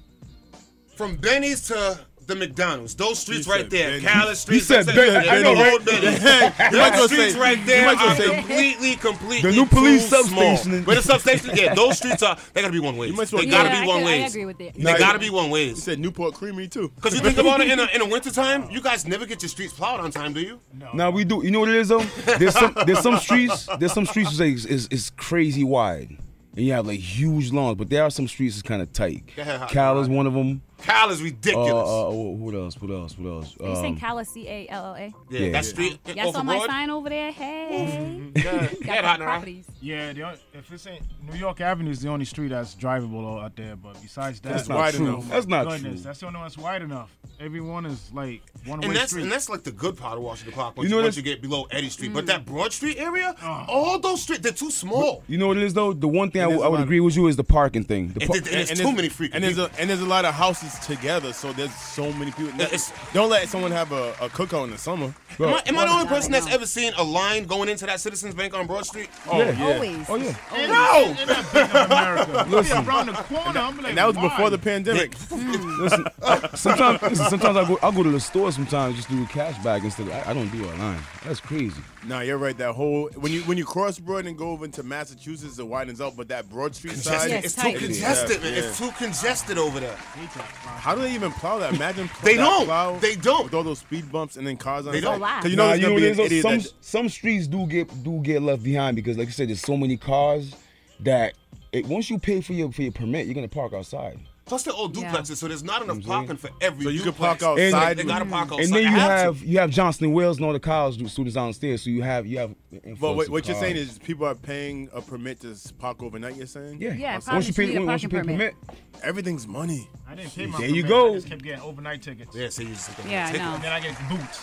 from Benny's to the McDonald's, those streets You right there, Benny. Callis Street. You said let's Benny. I know, the right? Benny. You Those streets say- right there are say- completely, completely The new police too small. substation. But the substation, yeah, those streets are they gotta be one ways. You might as well- They gotta Yeah, be one could- I ways. agree with it. They Nah, gotta be one You ways. said Newport Creamery too. Because you think about it in a in a wintertime, you guys never get your streets plowed on time, do you? No. Now we do. You know what it is though? There's some there's some streets there's some streets is like is, is crazy wide, and you have like huge lawns. But there are some streets that's kind of tight. Cal is one of them. Cal is Uh, ridiculous. uh, what else? What else? What else? Are you saying Um, Calla C A L L A? yeah, yeah. that street Y'all off saw my Broad. sign over there? Hey. Yeah, Got yeah, the hot properties. Yeah, the only, if it's ain't New York Avenue is the only street that's drivable out there. But besides that, That's not wide true. enough. That's not goodness, true. that's the only one that's wide enough. Everyone is like one And way that's street. and that's like the good part of Washington Park. Once You you, know once this- you get below Eddy Street, but Mm. that Broad Street area, all those streets they're too small. You know what it is though? The one thing I And would- there's I a would lot- agree with you is the parking thing. The And, par- and it's And too many freaking and there's a and there's a lot of houses together, so there's so many people. Yeah, it's- Don't let someone have a, a cookout in the summer. am I, am I the only person that's ever seen a line going into that Citizens Bank on Broad Street? Oh yeah. Always. oh yeah. No! in that big of America. Listen, around the corner, I'm like, And that was why? before the pandemic. Hmm. Listen, I- sometimes listen, sometimes I go I go to the store sometimes just do a cash bag instead. Of, I, I don't do a line. That's crazy. No, you're right. That whole when you when you cross Broad and go over into Massachusetts, it widens out. But that Broad Street Congested. side, Yes, it's too tight. congested. Yeah. It's too congested over there. how do they even plow that? Imagine They that don't. Plow They don't. with all those speed bumps and then cars on They the don't. side. Wow. 'Cause you know Nah, there's gonna be what an it is, idiot some that some streets do get do get left behind because, like you said, there's so many cars that it, once you pay for your for your permit, you're gonna park outside. Plus they're all Yeah. duplexes, so there's not enough parking for every So you can duplex. park And- outside. They gotta park outside. And then you have have to. you have Johnson and Wales and all the college students downstairs, so you have you have. But what, what you're saying is people are paying a permit to park overnight. You're saying? yeah, Yeah, Once you pay, a once you pay parking permit, Everything's money. I didn't pay my There you go. I just kept getting overnight tickets. Yeah, so you just Yeah, I know. And then I get boots.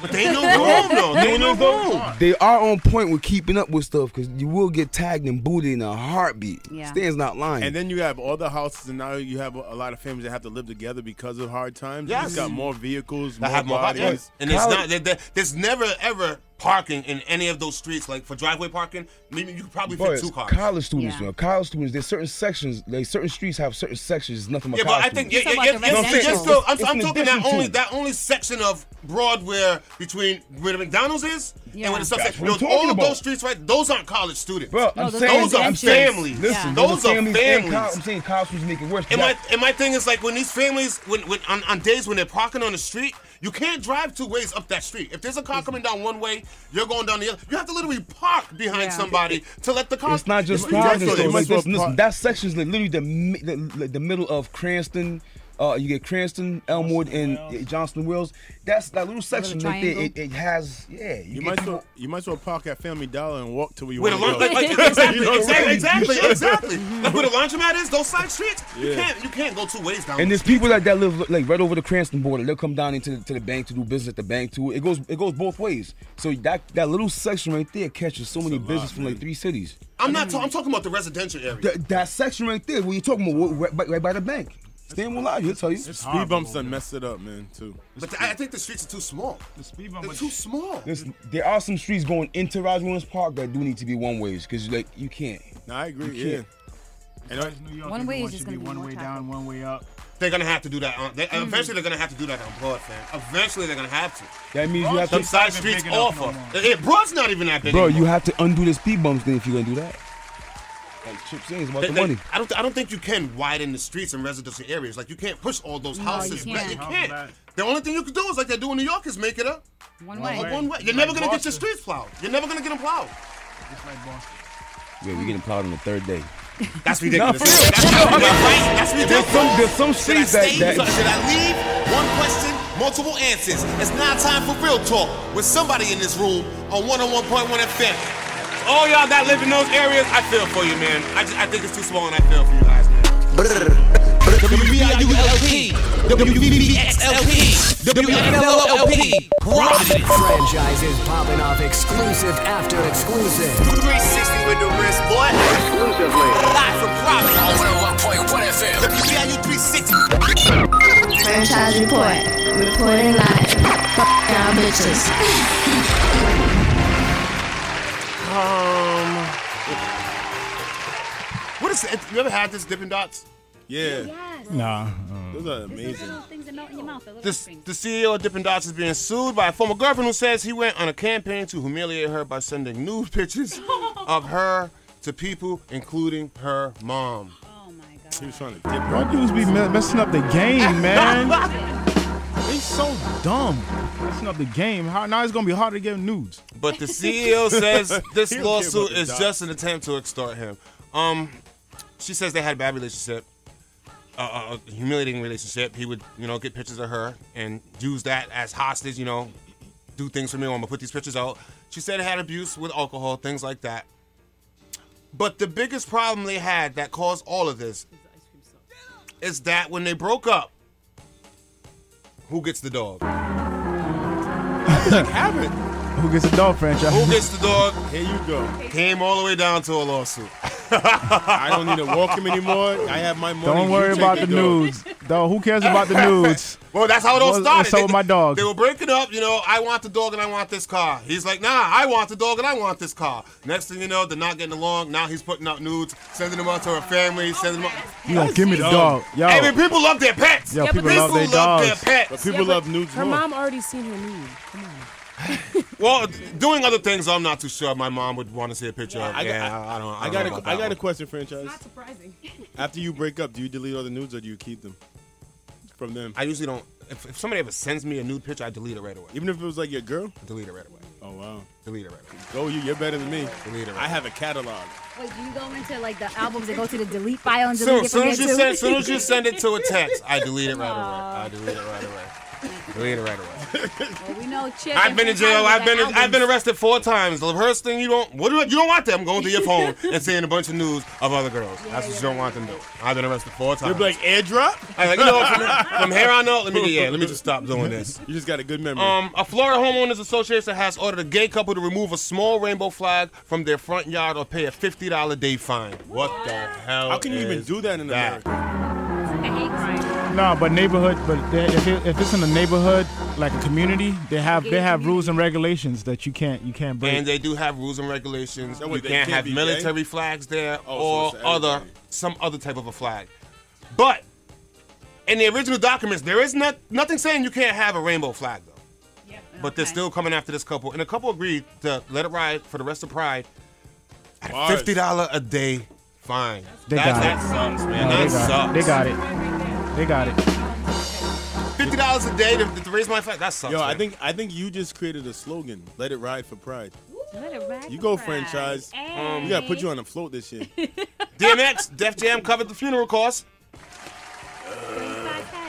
But they ain't no room though. They ain't no room. they are on point with keeping up with stuff because you will get tagged and booted in a heartbeat. Yeah. Stan's not lying. And then you have all the houses, and now you have a, a lot of families that have to live together because of hard times. Yes. You've got more vehicles, more have more bodies. parking. And it's College- not there, there- there's never ever parking in any of those streets. Like for driveway parking, maybe you could probably fit But two cars. college students, Yeah. you know, college students, there's certain sections, like certain streets have certain sections, it's nothing but Yeah, but college I think students. yeah, You're yeah, talking yeah, about yeah, the yeah, residential. I'm, I'm talking that only to- that only section of Broad where between where the McDonald's is Yeah. and where the stuff. That's what Those, all talking of about. those streets, right? Those aren't college students. Bro, No, I'm those saying, are those are I'm families. Listen, Yeah. Those are families. families. And I'm saying college students make it worse. And my and my thing is like when these families when, when on, on days when they're parking on the street, you can't drive two ways up that street. If there's a car coming down one way, you're going down the other. You have to literally park behind Yeah. somebody to let the car. It's not just You might Providence. as though. you might Like, as well listen, listen, that section's like literally the, the, the middle of Cranston Uh, you get Cranston, Elmwood, and Johnston Wells. That's that little section right there. It, it has yeah. You, You might as people- well you might as well park at Family Dollar and walk to where you want to go. like, like, exactly, You know exactly, exactly, exactly. Like where the laundromat is, those side streets, you can't, you can't go two ways down. And the there's people that, that live like right over the Cranston border. They'll come down into the, to the bank to do business at the bank too. It goes it goes both ways. So that that little section right there catches so many business from like three cities. I'm not. Ta- I'm talking about the residential area. That, that section right there, where you're talking about, right, right, right by the bank. Stand will lie, he'll tell you. Speed bumps done messed it up, man. Too. But I I think the streets are too small. The speed They're too small. Listen, there are some streets going into Roger Williams Park that do need to be one ways because like you can't. No, I agree. You Yeah. can't. And I, New York, One way is just gonna be be one way down, one way up. They're gonna have to do that. On, they, Eventually, they're gonna have to do that on Broad, fam. Eventually, they're gonna have to. That means you have Some to. side streets offer. Eh, Broad's not even that big. Bro, anymore. you have to undo the speed bumps thing if you're gonna do that. Like Chip saying, it's about They- the money. I don't. I don't think you can widen the streets in residential areas. Like you can't push all those No, houses. you back. can't. You can't. back. The only thing you can do is like they do in New York is make it a, One a way. one way. You're never gonna get your Boston. streets plowed. You're never gonna get them plowed. Just like Boston. Yeah, we're getting plowed on the third day. That's ridiculous. for real. That's, that's, right. That's There's ridiculous. some there's some Should I streets that, stay? that Should I leave? One question, multiple answers. It's now time for real talk with somebody in this room on 101.1 FM. All y'all that live in those areas, I feel for you, man. I, just, I think it's too small, and I feel for you guys, man. WBIULP, WBBXLP, WFLLP, Providence. Franchises popping off exclusive after exclusive. 360 with the wrist, boy. Exclusively. Live from Providence. 101.1 FM. WBIU 360. Franchise report. Reporting live. Y'all bitches. Um, what is it? You ever had this Dippin' Dots? yeah. Yes. Nah. uh, Those are amazing. little things that melt in your mouth. They look This, like the. CEO of Dippin' Dots is being sued by a former girlfriend who says he went on a campaign to humiliate her by sending nude pictures of her to people, including her mom. Oh my God. He god. was trying to dip her. Y'all dudes be messing up the game, man. they so dumb. Messing up the game. How now it's gonna be hard to get nudes. But the CEO says this He don't care lawsuit is just an attempt to extort him. Um, she says they had a bad relationship, uh, a humiliating relationship. He would, you know, get pictures of her and use that as hostage. You know, do things for me. I'm gonna put these pictures out. She said it had abuse with alcohol, things like that. But the biggest problem they had that caused all of this is that when they broke up, who gets the dog? Habit. Who gets the dog franchise? Who gets the dog? Here you go. Came all the way down to a lawsuit. I don't need to walk him anymore. I have my money. Don't worry about the the dog. nudes. Dog, who cares about the nudes? Well, that's how it all What's- started. what's up They- with my dog? They were breaking up. You know, I want the dog and I want this car. He's like, nah, I want the dog and I want this car. Next thing you know, they're not getting along. Now he's putting out nudes, sending them out to her family, sending them out. You gonna give me the dog? Yo, Hey, mean, people love their pets. Yo, people people love their love their dogs. pets. But people love nudes Her more. mom already seen her nude. Come on. Well, doing other things, I'm not too sure. My mom would want to see a picture of. I got, yeah, I, I don't. I, I don't got, know a, about I that got a question, franchise. Not surprising. After you break up, do you delete all the nudes or do you keep them from them? I usually don't. If, if somebody ever sends me a nude picture, I delete it right away. Even if it was like your girl? Delete it right away. Oh wow. Delete it right away. Go you. You're better than me. Delete it right I have a catalog. Wait, do you go into like the albums and go to the delete file and Soon, delete it soon as you too? send, soon as you send it to a text, I delete it right away. I delete it right away. Delete it right away. well, we know Chip. I've been in jail. I've been got I've been arrested four times. The first thing you don't what do you, you don't want them going through your phone and seeing a bunch of news of other girls. That's what you don't want them doing. I've been arrested four times. You're be like airdrop. I'm like you know what, from, from here on out. Let me yeah. Let me just stop doing this. You just got a good memory. Um, a Florida homeowners association has ordered a gay couple to remove a small rainbow flag from their front yard or pay a fifty dollar day fine. What the hell? How can you even do that in that? America? A hate crime. No, but neighborhood, but if, it, if it's in a neighborhood like a community, they have they have rules and regulations that you can't you can't break. And they do have rules and regulations. That You they can't can't have be military flags there Oh, so or it's other everybody. some other type of a flag. But in the original documents, there is not nothing saying you can't have a rainbow flag though. But they're still coming after this couple, and the couple agreed to let it ride for the rest of Pride at Bars. fifty dollar a day fine. They that, got that it. sucks, man. No, that they got sucks. it. They got it. They got it. Fifty dollars a day to, to raise my flag. That sucks. Yo, I think I think you just created a slogan. Let it ride for pride. Let it ride You go pride. franchise. Hey. We gotta put you on a float this year. DMX, Def Jam covered the funeral costs.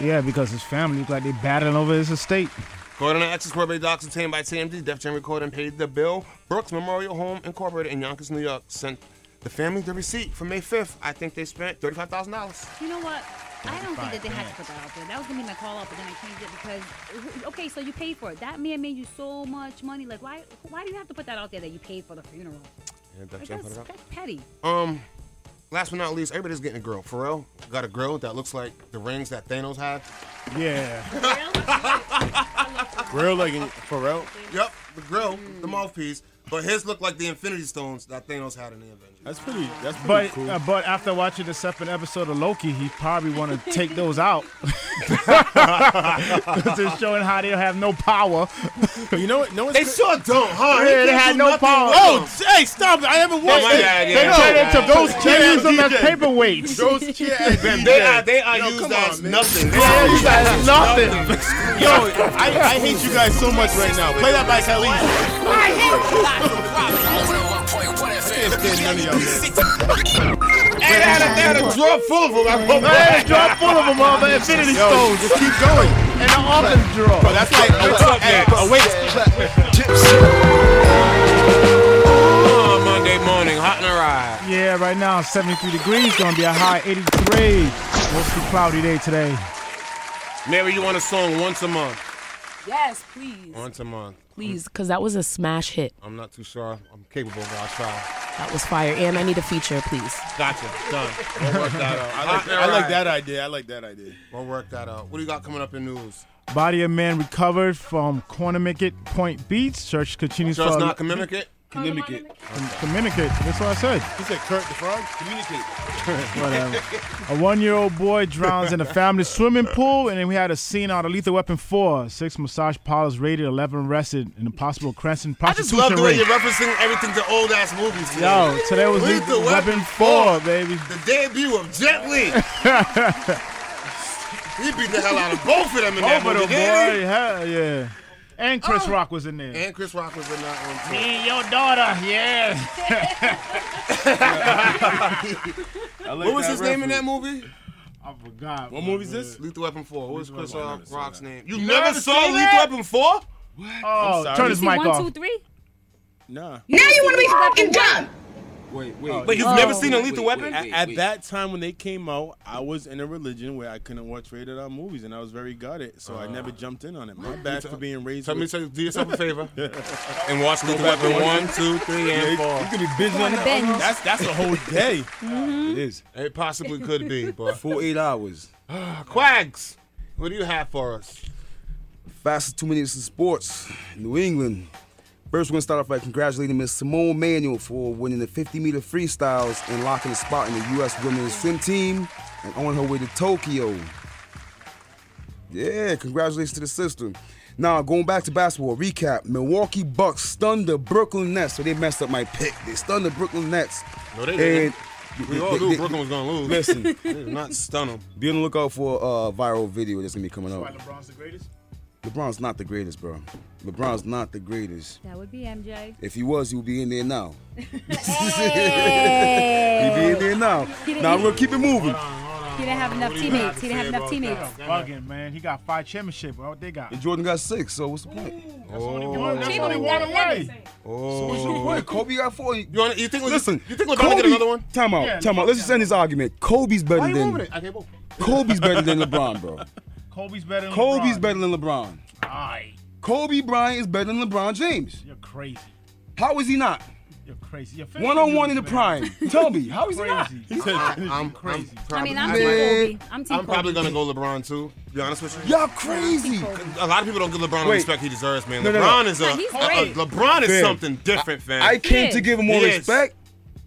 Yeah, because his family looked like they battling over his estate. According to Access Probate Docs obtained by TMZ, Def Jam recorded and paid the bill. Brooks Memorial Home Incorporated in Yonkers, New York, sent the family the receipt for May 5th. I think they spent $35,000. You know what? I don't think that they had to put that out there. That was gonna be my call out, but then I changed it because okay, so you paid for it. That man made you so much money. Like why? Why do you have to put that out there that you paid for the funeral? Yeah, Def Like, that's, put it out. that's petty. Um, last but not least, everybody's getting a grill. Pharrell got a grill that looks like the rings that Thanos had. Yeah. Grill like in Pharrell. Yep, the grill, the mouthpiece. But his looked like the Infinity Stones that Thanos had in the Avengers. That's pretty. That's But uh, but after watching the second episode of Loki, he probably want to take those out because it's showing how they have no power. You know what? No one's They sure don't, huh? Yeah, they can't had no power. Oh, hey, stop it! I haven't watched my it. bad, they yeah. turn into Those they chair use them as paperweights. Those chairs. Man, they are they are Yo, used come as on, man. nothing. Yeah, you got nothing. Yo, I, I hate you guys so much right now. Play that by Khalees. Can't stand none of y'all, man. And they had a, had a drawer full of them. I hope Hey, drop full of them all the Infinity Stones just keep going. and the office drawer. Bro, that's like, What's up, hey, man? wait. Oh, Monday morning, hot in the ride. Yeah, right now 73 degrees. Gonna be a high 83. Mostly cloudy day today. Mary, you want a song once a month? Yes, please. Once a month. Please, because that was a smash hit. I'm not too sure. I'm capable, but I'll try. That was fire. And I need a feature, please. Gotcha. Done. We'll work that out. I like, in the I like that idea. I like that idea. We'll work that out. What do you got coming up in news? Body of man recovered from Quanamicket Point Beach. Search continues Just for not communicate? Communicate. Communicate. That's what I said. He said Kurt the Frog. Communicate. Whatever. a one-year-old boy drowns in a family swimming pool, and then we had a scene out of Lethal Weapon 4. Six massage parlors raided, 11 arrested in a possible Cranston I just love the way you're referencing everything to old ass movies. Today. Yo, today was Lethal Weapon 4, baby. The debut of Jet Li. he beat the hell out of both of them in that Both of movie. them, didn't boy. he? Hell yeah. And Chris oh. Rock was in there. And Chris Rock was in that one um, too. Me and your daughter, yeah. what was his name in that movie? I forgot. What movie is this? Lethal Weapon 4. What was Chris Weapon, I never saw Rock's name? You, You never never saw Lethal? Weapon 4? What? Oh, sorry. turn You his see mic one, off. two, three? Nah. You now you want to be fucking done. Wait, wait. But you've Oh. never seen oh, a Lethal wait, Weapon? wait, At, wait, at wait. that time when they came out, I was in a religion where I couldn't watch rated R movies, and I was very guarded, so I never ah. jumped in on it. My bad for being raised. Tell me, with- tell, do yourself a favor and watch Lethal Weapon 1, 2, 3, and 4. You could be busy on On a That's that's a whole day. Mm-hmm. It is. It possibly could be, but. Full eight hours. Quags, what do you have for us? Fastest two minutes in sports. New England. First, we're going to start off by congratulating Miss Simone Manuel for winning the 50 meter freestyles and locking a spot in the U.S. women's swim team and on her way to Tokyo. Yeah, congratulations to the sister. Now, going back to basketball, recap Milwaukee Bucks stunned the Brooklyn Nets, so they messed up my pick. They stunned the Brooklyn Nets. No, they didn't. And We all they- knew they- Brooklyn was going to lose. Listen, not stun them. be on the lookout for a uh, viral video that's going to be coming up. Why out. LeBron's the greatest? LeBron's not the greatest, bro. LeBron's not the greatest. That would be MJ. If he was, he would be in there now. Hey. He'd be in there now. Now we're gonna keep it moving. He didn't have enough teammates. He didn't have enough teammates. Bugging, man. He got five championships. What they got? And Jordan got six, so what's the point? That's oh. only one. That's Cheaper only than one that away. Oh. So what's the point? Kobe got four. You, want, you think? Listen, you think LeBron will get another one? Time out, Yeah, time out. Let's just end this argument. Kobe's better Why you than it? I can't. Kobe's better than LeBron, bro. Kobe's better than Kobe's LeBron. better than LeBron. Aye, Kobe Bryant is better than LeBron James. you're crazy. How is he not? You're crazy. You're One on one in the prime. Tell me, how is he not? Crazy. He said, I'm crazy. I Probably, mean, I'm Team Kobe. I'm Team I'm probably gonna go LeBron too. To be honest with you. Y'all crazy. A lot of people don't give LeBron the Wait. respect he deserves, man. No, no, no. LeBron is a, Nah, he's a- a- great. LeBron is Fam, something different, fam. I came to give him more He is. respect,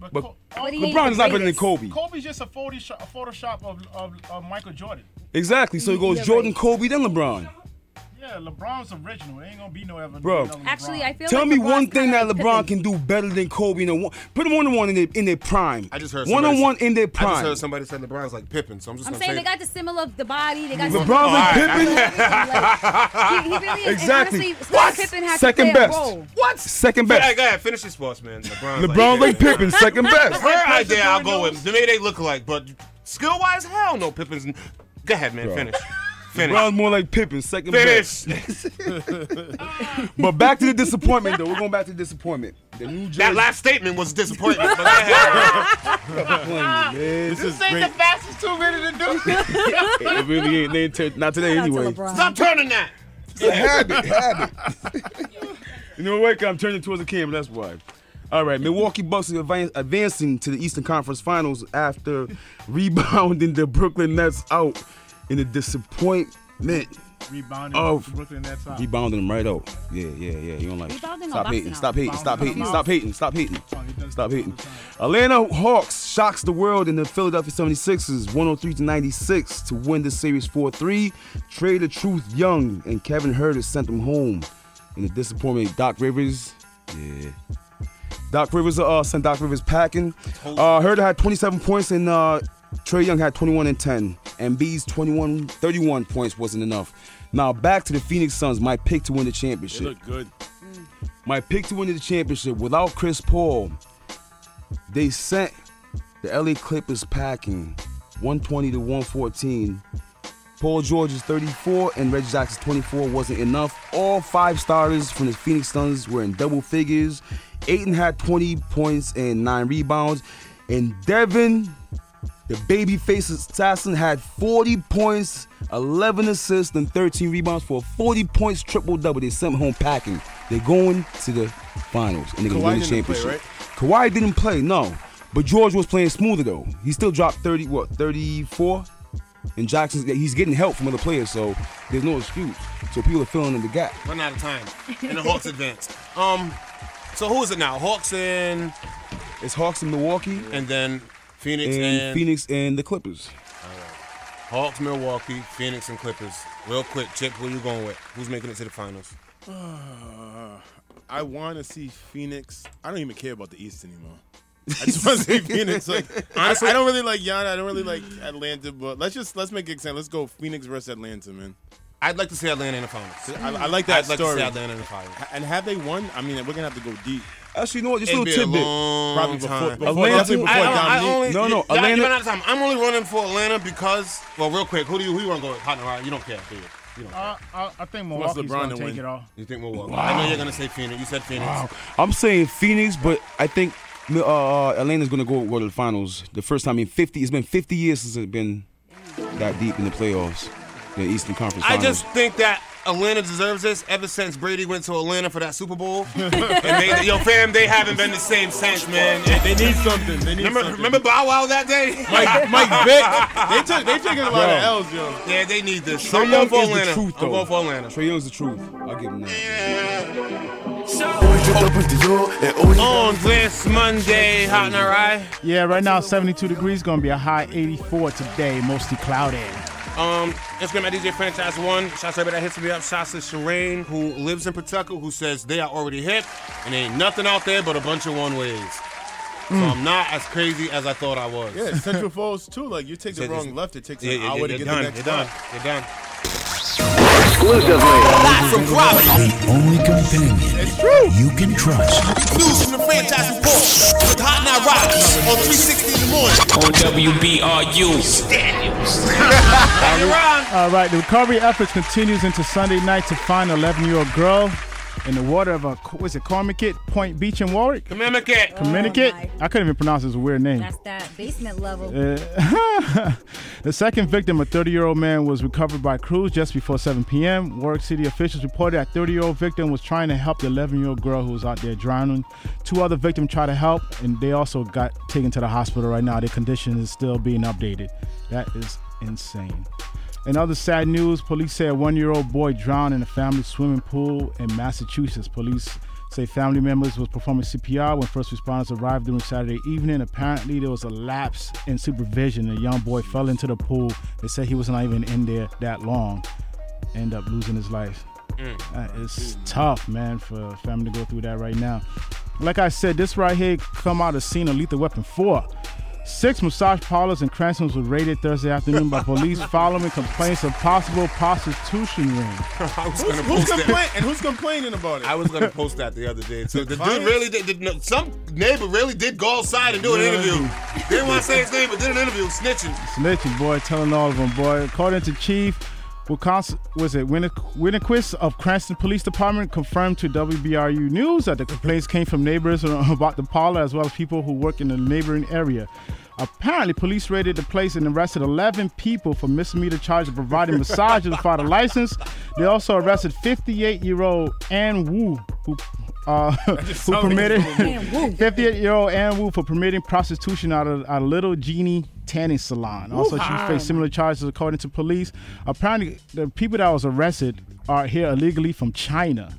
But, but Ko- But he LeBron the is not better than greatest. Kobe. Kobe's just a Photoshop, a Photoshop of, of, of Michael Jordan. Exactly. So it goes You're Jordan, right. Kobe, then LeBron. Yeah, LeBron's original. It ain't gonna be no ever. Bro. no LeBron. Actually, I feel Tell like me LeBron's one thing that LeBron Pippen. can do better than Kobe in a one. Put him one on one in their in their prime. I just heard one on one in their I just prime. heard somebody say LeBron's like Pippen, so I'm just I'm gonna saying say they got the similar the body. They got LeBron's similar- like Pippen. Like, he, he really is. Exactly. And honestly, Scottie Pippen has Second to play best. a role. what? Second Hey, best. go ahead, finish this, boss man. LeBron's, LeBron like Pippen, second best. Her idea, I'll go with. Maybe they look alike, but skill wise, hell no. Pippen's. Go ahead, man. Finish. Finish. LeBron's more like Pippen, second Finish. best. but back to the disappointment, though. We're going back to the disappointment. The New Jersey. That last statement was disappointment. but go ahead. This, This is ain't great. the fastest two minutes to do. It really ain't. They ain't t- not today anyway. Stop turning that. It's a habit. habit. you know what? I'm turning towards the camera. That's why. All right, Milwaukee Bucks are advan- advancing to the Eastern Conference Finals after rebounding the Brooklyn Nets out in the disappointment Rebounding of Brooklyn Nets out. rebounding them right out. Yeah, yeah, yeah. You don't like. Rebounding or Stop busting hating. Stop hating. Stop hating. Stop hating. Stop hating. Stop hating. Atlanta Hawks shocks the world in the Philadelphia 76ers 103 to 96 to win the series 4-3. Trae the Truth Young and Kevin Huerter sent them home. In the disappointment, Doc Rivers. Yeah. Doc Rivers uh, sent Doc Rivers packing. Uh, Huerter had 27 points and uh, Trae Young had 21 and 10. And B's 21, 31 points wasn't enough. Now back to the Phoenix Suns, my pick to win the They championship. look good. My pick to win the championship without Chris Paul, they sent the LA Clippers packing 120 to 114. Paul George's 34 and Reggie Jackson's 24 wasn't enough. All five starters from the Phoenix Suns were in double figures. Ayton had 20 points and nine rebounds. And Devin, the babyface assassin, had 40 points, 11 assists, and 13 rebounds for a 40 points triple double. They sent home packing. They're going to the finals and they're gonna win the didn't play, championship. Kawhi didn't play, no. But George was playing smoother though. He still dropped 30, what, 34? And Jackson's he's getting help from other players, so there's no excuse. So people are filling in the gap. Run out of time. And the Hawks advance. Um, so who is it now? Hawks in. It's Hawks in Milwaukee and then Phoenix and, and, Phoenix and the Clippers. Hawks, Milwaukee, Phoenix, and Clippers. Real quick, Chip, who you going with? Who's making it to the finals? Uh, I want to see Phoenix. I don't even care about the East anymore. I just want to see Phoenix. Like honestly, I don't really like Yana. I don't really like Atlanta. But let's just let's make it sense. Let's go Phoenix versus Atlanta, man. I'd like to see Atlanta in the finals. I, I like that I'd like story. to see Atlanta in the finals. And have they won? I mean, we're gonna have to go deep. Actually, you know what? Just a little tidbit. Probably before- before- Atlanta- before I, I, I only, No, no, you, Atlanta- out of time. I'm only running for Atlanta because, well, real quick, who do you who you want to go with? Partner, right? You don't care, do you? You don't. Uh, I, I think wants Milwaukee's gonna take win? it all. You think Milwaukee? I know you're gonna say Phoenix. You said Phoenix. Wow. I'm saying Phoenix, but I think uh, Atlanta's gonna go, go to the finals. The first time in 50, it's been 50 years since it's been that deep in the playoffs, the Eastern Conference. Finals. I just think that Atlanta deserves this ever since Brady went to Atlanta for that Super Bowl. and they, yo, fam, they haven't been the same since, man. They need something. They need Remember, something. remember Bow Wow that day? Mike, Mike Vick. They took. They taking a lot Yo. of L's, yo. Yeah, they need this. Trae I'm Young going for is Atlanta. the truth, though. I'm going for Atlanta. Trae Young's the truth. I'll give him that. On this Monday, hot in the. Yeah, right now 72 degrees, gonna be a high 84 today, mostly cloudy. Um, Instagram at DJ Franchise One. Shouts to everybody that hits me up. Shouts to Shireen, who lives in Pawtucket, who says they are already hip and ain't nothing out there but a bunch of one ways. So I'm not as crazy as I thought I was. Yeah, Central Falls too. Like you take the wrong left, it takes an yeah, hour yeah, to get done. the next You're done. You're done. Live from Providence. The only companion you can trust. News from the franchise report with Hot Now Rock on 360 in the morning. On WBRU. All right, the recovery efforts continues into Sunday night to find 11-year-old girl in the water of a what's it, Cormacet Point Beach in Warwick. Communicate. Communicate. Oh. I couldn't even pronounce his weird name. That's that basement level. Uh, the second victim, a 30-year-old man, was recovered by crews just before 7 p.m. Warwick City officials reported that 30-year-old victim was trying to help the 11-year-old girl who was out there drowning. Two other victims tried to help, and they also got taken to the hospital right now. Their condition is still being updated. That is insane. In other sad news, police say a one-year-old boy drowned in a family swimming pool in Massachusetts. Police say family members was performing CPR when first responders arrived during Saturday evening. Apparently, there was a lapse in supervision. A young boy fell into the pool. They said he was not even in there that long. End up losing his life. Mm. That is tough, man, for a family to go through that right now. Like I said, this right here come out of scene of Lethal Weapon 4. Six massage parlors in Cranston were raided Thursday afternoon by police following complaints of possible prostitution ring. Who's, gonna who's post that. complaining? And who's complaining about it? I was gonna post that the other day. So the dude really did, did no, some neighbor really did go outside and do an interview. Didn't want to say his name, but did an interview, snitching. Snitching, boy, telling all of them, boy. According to Chief Was it Winne- Winnequist of Cranston Police Department confirmed to WBRU News that the complaints came from neighbors about the parlor as well as people who work in the neighboring area. Apparently, police raided the place and arrested 11 people for misdemeanor charge of providing massages without a license. They also arrested 58-year-old Ann Wu, who uh, who permitted it's from a movie. 58-year-old Ann Wu for permitting prostitution out of a Little Genie tanning salon. Also, she Woo-ha. faced similar charges according to police. Apparently, the people that was arrested are here illegally from China.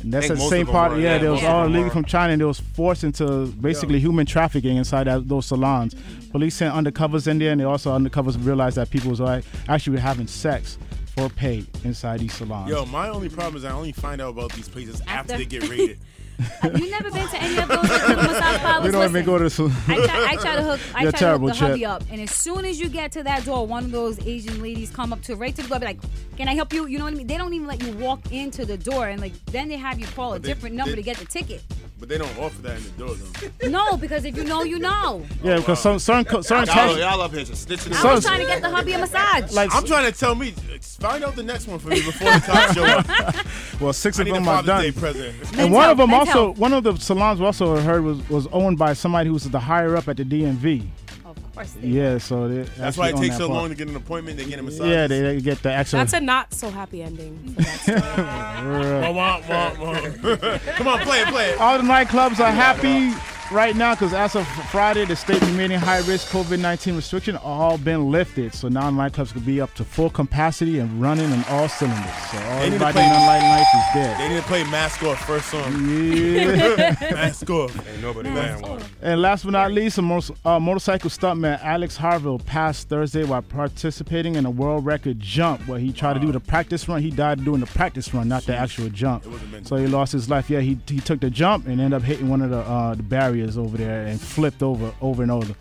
And that's the same part. were, yeah, yeah, they was most all them illegal from China, and they was forced into basically human trafficking inside that, those salons. Police sent undercovers in there, and they also undercovers realized that people was like, actually having sex for pay inside these salons. Yo, my only problem is I only find out about these places after, After? they get raided. Have you never been to any of those like, little massage parlors? we don't even Listen, go to the salon. I try, I try to hook, I You're try terrible, to hook the hubby up, and as soon as you get to that door, one of those Asian ladies come up to right to the door, be like, "Can I help you?" You know what I mean? They don't even let you walk into the door, and like then they have you call a But they- different number they- to get the ticket. But they don't offer that in the door though. No, because if you know, you know. Oh, yeah, because some certain co- certain Y'all, tax- y'all up here just stitching. I was trying to get the hubby a massage. Like- I'm trying to tell me, find out the next one for me before the time show up. well, six I of need a them are Father's done. Day present. And one of them Men's also, health. one of the salons we also heard was was owned by somebody who was the higher up at the DMV. Of course. Yeah, so they That's why it takes so that long to get an appointment. They get a massage. Yeah, they, they get the extra. That's a not so happy ending. Wah, wah, wah. Come on, play it, play it. All the nightclubs are happy right now because as of Friday, the state remaining high risk COVID 19 restriction all been lifted. So now nightclubs could be up to full capacity and running on all cylinders. So They need to everybody play- in light life is dead. They need to play Mask Off first song. Yeah. Mask Off. Ain't nobody wearing one. And last but not least, a motor- uh, motorcycle stuntman Alex Harville passed Thursday while participating in a world record jump where he tried to do the practice run. He died doing the practice run, not the actual jump. So he lost his life. Yeah, he, he took the jump and ended up hitting one of the uh, the barriers over there and flipped over over and over,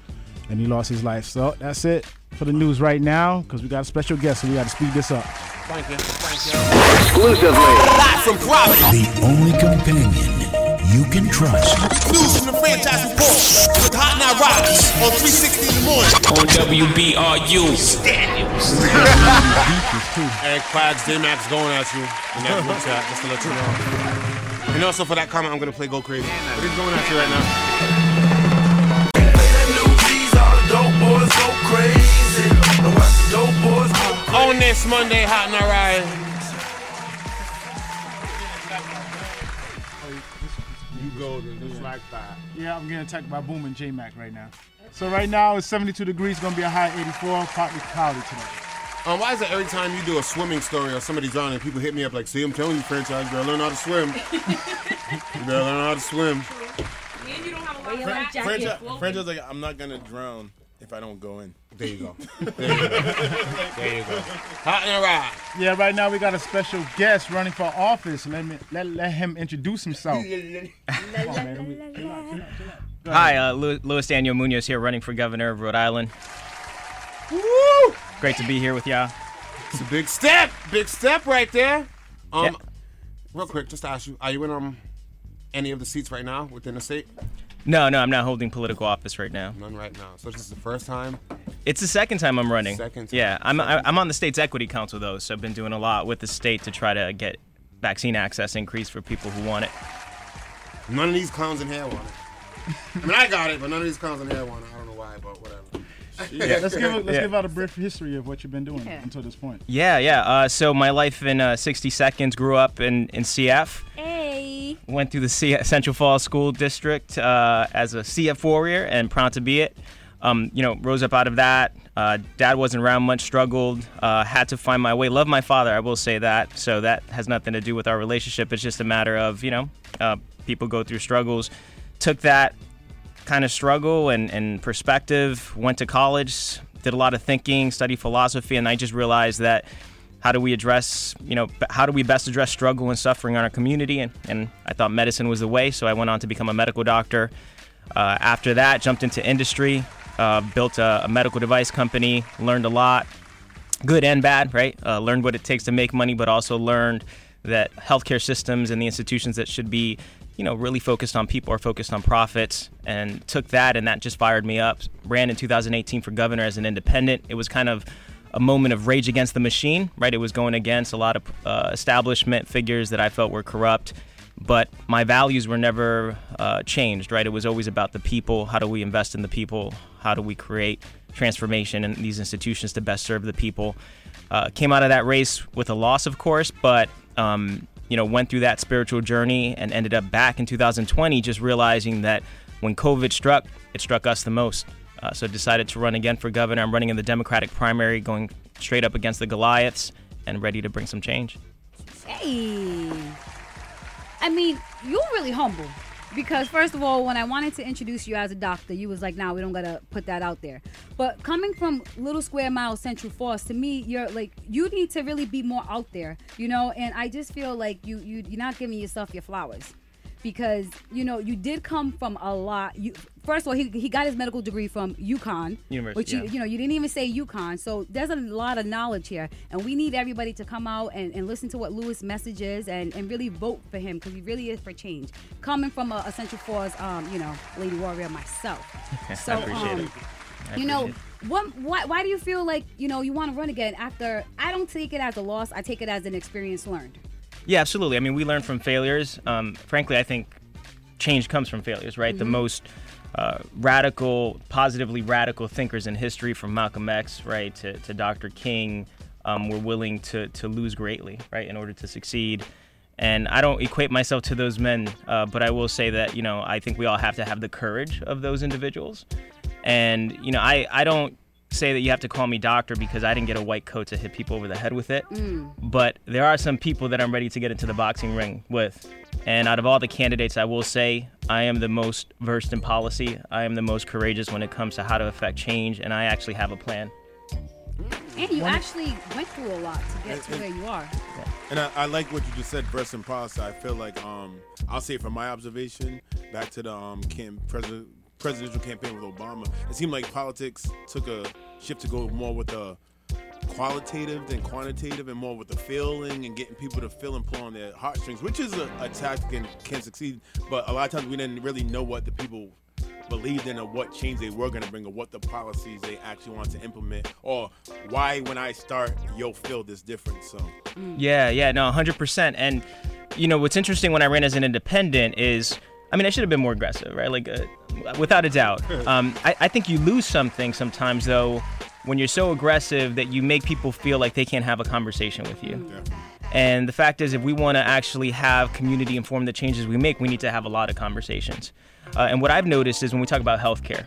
and he lost his life. So that's it for the news right now because we got a special guest, so we got to speed this up. Thank you. Thank you. Exclusively. Live from Providence. The only companion you can trust. News from the franchise report with Hot Night Rise on 360 in the morning. On WBRU. And Quags, J-Max going at you in that group chat, just to let you know. And also for that comment, I'm gonna play Go Crazy. But he's going you right now. On this Monday, Hot Night Ride. You go like that. Yeah, I'm getting attacked by Boom and J Mac right now. So right now it's 72 degrees, gonna be a high 84, partly cloudy today. Um, why is it every time you do a swimming story or somebody's drowning, people hit me up like, see, I'm telling you, franchise, you better learn how to swim. you better learn how to swim. And you don't have a lot of Franchise, franchise like, I'm not gonna drown if I don't go in. There you go. There you go. There you go. Hot and ride. Yeah, right now we got a special guest running for office. Let me let, let him introduce himself. Come on, man. Chill out, chill out, chill out. Hi, uh, Lu- Luis Daniel Munoz here, running for governor of Rhode Island. Woo! Great to be here with y'all. It's a big step. Big step right there. Um, Yeah. real quick, just to ask you, are you in um any of the seats right now within the state? No, no, I'm not holding political office right now. None right now. So this is the first time. It's the second time I'm running. Second time. Yeah, I'm I- I'm on the state's equity council though, so I've been doing a lot with the state to try to get vaccine access increased for people who want it. None of these clowns in here want it. I mean, I got it, but none of these clowns in here want it. Yeah, let's give let's Yeah. give out a brief history of what you've been doing Yeah. until this point. Yeah, yeah. Uh, so my life in uh, 60 seconds grew up in in CF. Hey. Went through the C- Central Falls School District uh, as a CF warrior and proud to be it. Um, you know, rose up out of that. Uh, dad wasn't around much, struggled, uh, had to find my way. Love my father, I will say that. So that has nothing to do with our relationship. It's just a matter of, you know, uh, people go through struggles. Took that kind of struggle and, and perspective, went to college, did a lot of thinking, studied philosophy, and I just realized that how do we address, you know, how do we best address struggle and suffering in our community? And, and I thought medicine was the way, so I went on to become a medical doctor. Uh, after that, jumped into industry, uh, built a, a medical device company, learned a lot, good and bad, right? Uh, learned what it takes to make money, but also learned that healthcare systems and the institutions that should be, you know, really focused on people or focused on profits. And took that, and that just fired me up. Ran in 2018 for governor as an independent. It was kind of a moment of rage against the machine, right? It was going against a lot of uh, establishment figures that I felt were corrupt. But my values were never uh, changed, right? It was always about the people. How do we invest in the people? How do we create transformation in these institutions to best serve the people? Uh, came out of that race with a loss, of course, but um, you know went through that spiritual journey and ended up back in 2020, just realizing that when COVID struck, it struck us the most. Uh, so decided to run again for governor. I'm running in the Democratic primary, going straight up against the Goliaths, and ready to bring some change. Hey. I mean, you're really humble. Because first of all, when I wanted to introduce you as a doctor, you was like, "Nah, we don't gotta put that out there." But coming from Little Square Mile Central Falls, to me, you're like, you need to really be more out there, you know. And I just feel like you you you're not giving yourself your flowers because you know you did come from a lot. You first of all, he, he got his medical degree from UConn, University, which you yeah. you know you didn't even say UConn. So there's a lot of knowledge here, and we need everybody to come out and, and listen to what Luis' message is, and, and really vote for him because he really is for change. Coming from a, a Central Falls, um, you know, Lady Warrior myself, so I appreciate um, you know. What, why, why do you feel like you know you want to run again after I don't take it as a loss I take it as an experience learned Yeah, absolutely. I mean, we learn from failures. Um, frankly, I think change comes from failures, right? The Mhm. most uh, radical, positively radical thinkers in history, from Malcolm X, right, to, to Dr. King, um, were willing to, to lose greatly, right, in order to succeed. And I don't equate myself to those men, uh, but I will say that, you know, I think we all have to have the courage of those individuals. And, you know, I, I don't say that you have to call me doctor because I didn't get a white coat to hit people over the head with it. Mm. But there are some people that I'm ready to get into the boxing ring with. And out of all the candidates, I will say I am the most versed in policy. I am the most courageous when it comes to how to affect change, and I actually have a plan. and you actually went through a lot to get to where you are And I, I like what you just said, versus in policy. I feel like um, I'll say from my observation, back to the um, cam- president, presidential campaign with Obama, it seemed like politics took a shift to go more with the qualitative than quantitative, and more with the feeling and getting people to feel and pull on their heartstrings, which is a, a tactic and can succeed. But a lot of times we didn't really know what the people believed in or what change they were going to bring or what the policies they actually want to implement or why when I start you'll feel this different. So Yeah, yeah, no, 100%. And, you know, what's interesting when I ran as an independent is, I mean, I should have been more aggressive, right? Like, uh, without a doubt. Um, I, I think you lose something sometimes, though, when you're so aggressive that you make people feel like they can't have a conversation with you. And the fact is, if we want to actually have community inform the changes we make, we need to have a lot of conversations. Uh, and what I've noticed is when we talk about healthcare,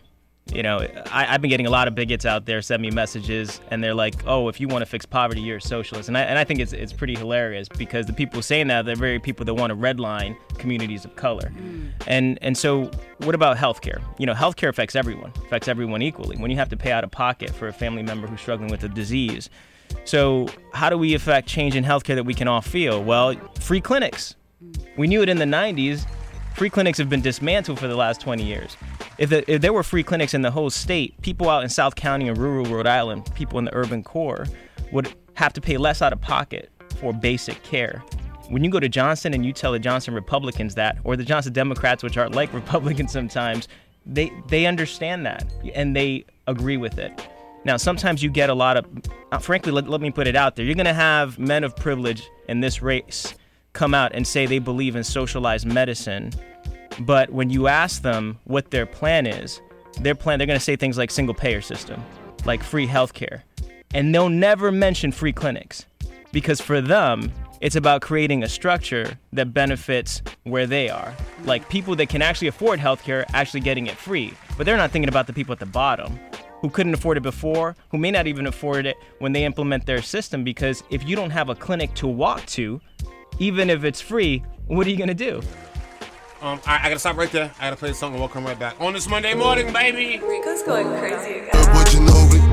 you know, I, I've been getting a lot of bigots out there send me messages, and they're like, "Oh, if you want to fix poverty, you're a socialist." And I, and I think it's it's pretty hilarious because the people saying that they're very people that want to redline communities of color. Mm. And and so, what about healthcare? You know, healthcare affects everyone, affects everyone equally. When you have to pay out of pocket for a family member who's struggling with a disease, so how do we affect change in healthcare that we can all feel? Well, free clinics. Mm. We knew it in the 90s. Free clinics have been dismantled for the last 20 years. If, the, if there were free clinics in the whole state, people out in South County and rural Rhode Island, people in the urban core, would have to pay less out of pocket for basic care. When you go to Johnston and you tell the Johnston Republicans that, or the Johnston Democrats, which are like Republicans sometimes, they they understand that and they agree with it. Now, sometimes you get a lot of, uh, frankly, let, let me put it out there. You're going to have men of privilege in this race come out and say they believe in socialized medicine, but when you ask them what their plan is, their plan, they're going to say things like single payer system, like free healthcare, and they'll never mention free clinics because for them, it's about creating a structure that benefits where they are. Like people that can actually afford healthcare actually getting it free, but they're not thinking about the people at the bottom who couldn't afford it before, who may not even afford it when they implement their system because if you don't have a clinic to walk to, even if it's free, what are you gonna do? Um, I, I gotta stop right there. I gotta play the song and we'll come right back. On this Monday morning, baby. Rico's going crazy again.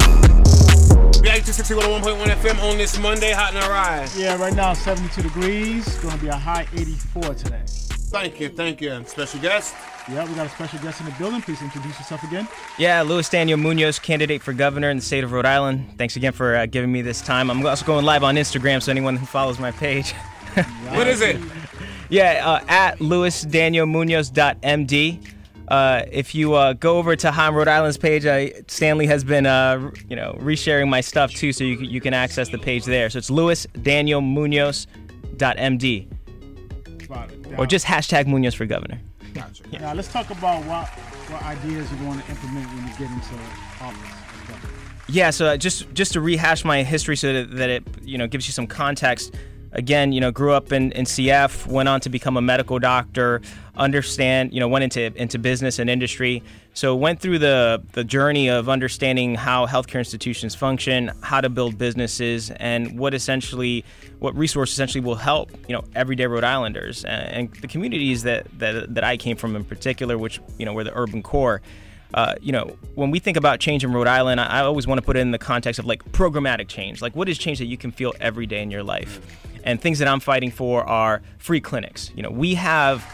BIT 61.1 FM on this Monday, hot and rise. Yeah, right now 72 degrees. Going to be a high 84 today. Thank you, thank you. And special guest. Yeah, we got a special guest in the building. Please introduce yourself again. Yeah, Luis Daniel Munoz, candidate for governor in the state of Rhode Island. Thanks again for uh, giving me this time. I'm also going live on Instagram, so anyone who follows my page. What is it? Yeah, uh, at LuisDanielMunoz.md. Uh, if you uh, go over to Heim Rhode Island's page, I, Stanley has been, uh, you know, resharing my stuff too, so you can, you can access the page there. So it's Luis Daniel Munoz or just hashtag Munoz for governor. Gotcha. Now let's talk about what what ideas you want to implement when you get into office. Yeah, so uh, just just to rehash my history so that, that it you know gives you some context. Again, you know, grew up in, in CF, went on to become a medical doctor, understand, you know, went into into business and industry. So went through the the journey of understanding how healthcare institutions function, how to build businesses, and what essentially what resource essentially will help, you know, everyday Rhode Islanders and, and the communities that, that that I came from in particular, which, you know, were the urban core uh, you know, when we think about change in Rhode Island, I, I always want to put it in the context of like programmatic change. Like, what is change that you can feel every day in your life? And things that I'm fighting for are free clinics. You know, we have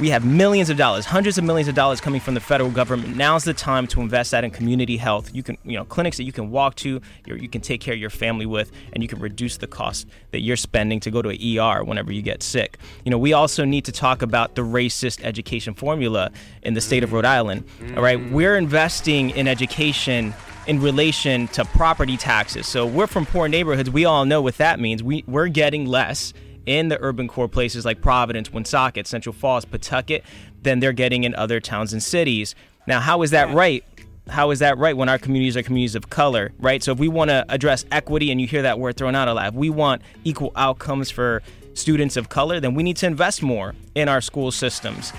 we have millions of dollars, hundreds of millions of dollars coming from the federal government. Now's the time to invest that in community health. You can, you know, clinics that you can walk to, you can take care of your family with, and you can reduce the cost that you're spending to go to an ER whenever you get sick. You know, we also need to talk about the racist education formula in the state of Rhode Island. All right, we're investing in education in relation to property taxes. So we're from poor neighborhoods. We all know what that means. We we're getting less in the urban core places like Providence, Woonsocket, Central Falls, Pawtucket than they're getting in other towns and cities. Now, how is that right? How is that right when our communities are communities of color, right? So if we want to address equity and you hear that word thrown out a lot, if we want equal outcomes for students of color, then we need to invest more in our school systems.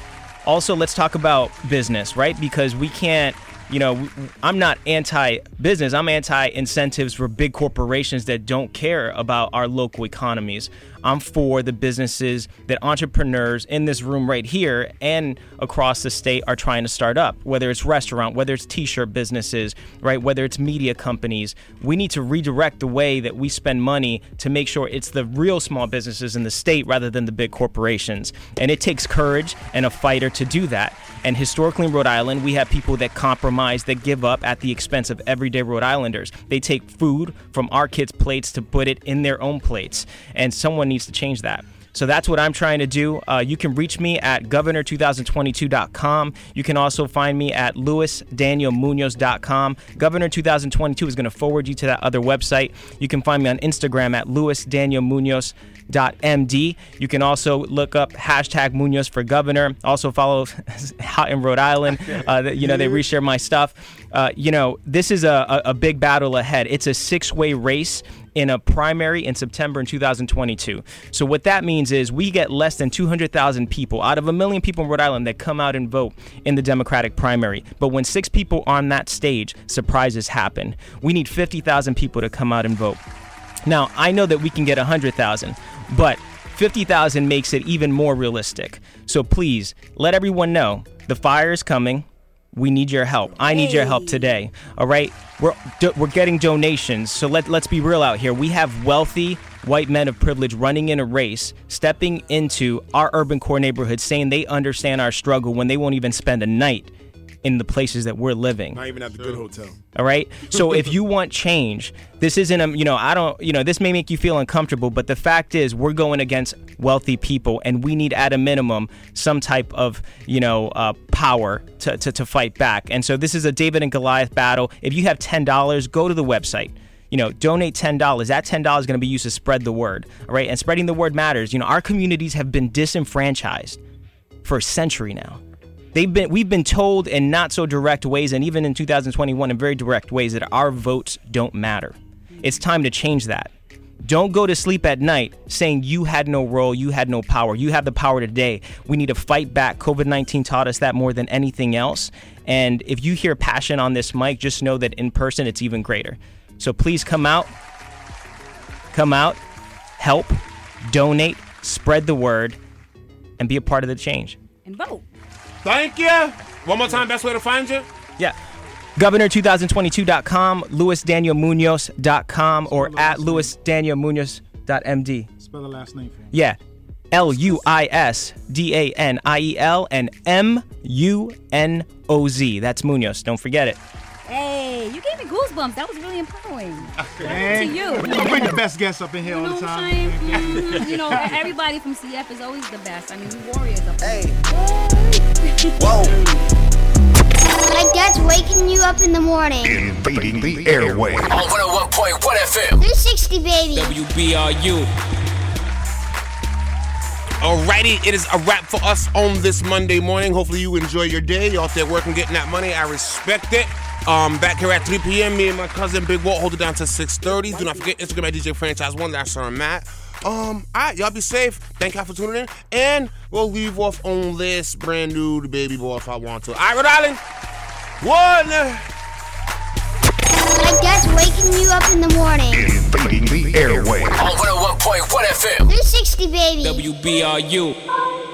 Also, let's talk about business, right? Because we can't you know, I'm not anti business. I'm anti incentives for big corporations that don't care about our local economies. I'm for the businesses that entrepreneurs in this room right here and across the state are trying to start up, whether it's restaurant, whether it's t-shirt businesses, right, whether it's media companies. We need to redirect the way that we spend money to make sure it's the real small businesses in the state rather than the big corporations. And it takes courage and a fighter to do that. And historically in Rhode Island, we have people that compromise, that give up at the expense of everyday Rhode Islanders. They take food from our kids' plates to put it in their own plates. And someone needs to change that. So that's what I'm trying to do. Uh, you can reach me at governor2022.com. You can also find me at luisdanielmunoz.com. Governor 2022 is going to forward you to that other website. You can find me on Instagram at luisdanielmunoz.md. You can also look up hashtag Munoz for governor. Also follow Hot in Rhode Island. Uh, you know, they reshare my stuff. Uh, you know, this is a, a, a big battle ahead. It's a six way race in a primary in September in 2022. So what that means is we get less than 200,000 people out of a million people in Rhode Island that come out and vote in the Democratic primary. But when six people on that stage, surprises happen. We need 50,000 people to come out and vote. Now, I know that we can get 100,000, but 50,000 makes it even more realistic. So please let everyone know the fire is coming. We need your help. I need your help today. All right? We're do, we're getting donations. So let let's be real out here. We have wealthy white men of privilege running in a race, stepping into our urban core neighborhoods saying they understand our struggle when they won't even spend a night in the places that we're living. Not even at the good hotel. All right. So if you want change, this isn't a, you know, I don't, you know, this may make you feel uncomfortable, but the fact is we're going against wealthy people and we need at a minimum some type of, you know, uh, power to, to, to fight back. And so this is a David and Goliath battle. If you have $10, go to the website you know, donate $10. That $10 is going to be used to spread the word, all right? And spreading the word matters. You know, our communities have been disenfranchised for a century now. They've been we've been told in not so direct ways and even in 2021 in very direct ways that our votes don't matter. It's time to change that. Don't go to sleep at night saying you had no role, you had no power. You have the power today. We need to fight back. COVID 19 taught us that more than anything else. And if you hear passion on this mic, just know that in person it's even greater. So please come out, come out, help, donate, spread the word, and be a part of the change. And vote. Thank you. One more time, best way to find you? Yeah. Governor2022.com, LuisDanielMunoz.com, or at LuisDanielMunoz.md. Spell the last name for me. Yeah. L U I S D A N I E L and M U N O Z. That's Munoz. Don't forget it. Hey, you gave me goosebumps. That was really empowering. Man, to you. we bring the best guests up in here You all know the time. saying? Mhm. You know, everybody from CF is always the best. I mean, we warriors up Hey. Whoa. Like dad's waking you up in the morning. Invading the airway. On 101.1 FM. 360, baby. WBRU. Alrighty, it is a wrap for us on this Monday morning. Hopefully you enjoy your day. You out there working, getting that money. I respect it. Um, back here at 3 p.m. Me and my cousin Big Walt hold it down to 6:30. Do not forget Instagram at DJ Franchise One. That's where I'm. Um, all right, y'all be safe. Thank y'all for tuning in, and we'll leave off on this brand new Baby Boy if I want to. All right, Rhode Island. One. Like dad's waking you up in the morning. Invading the airway. On 101.1 FM. 360, baby. WBRU.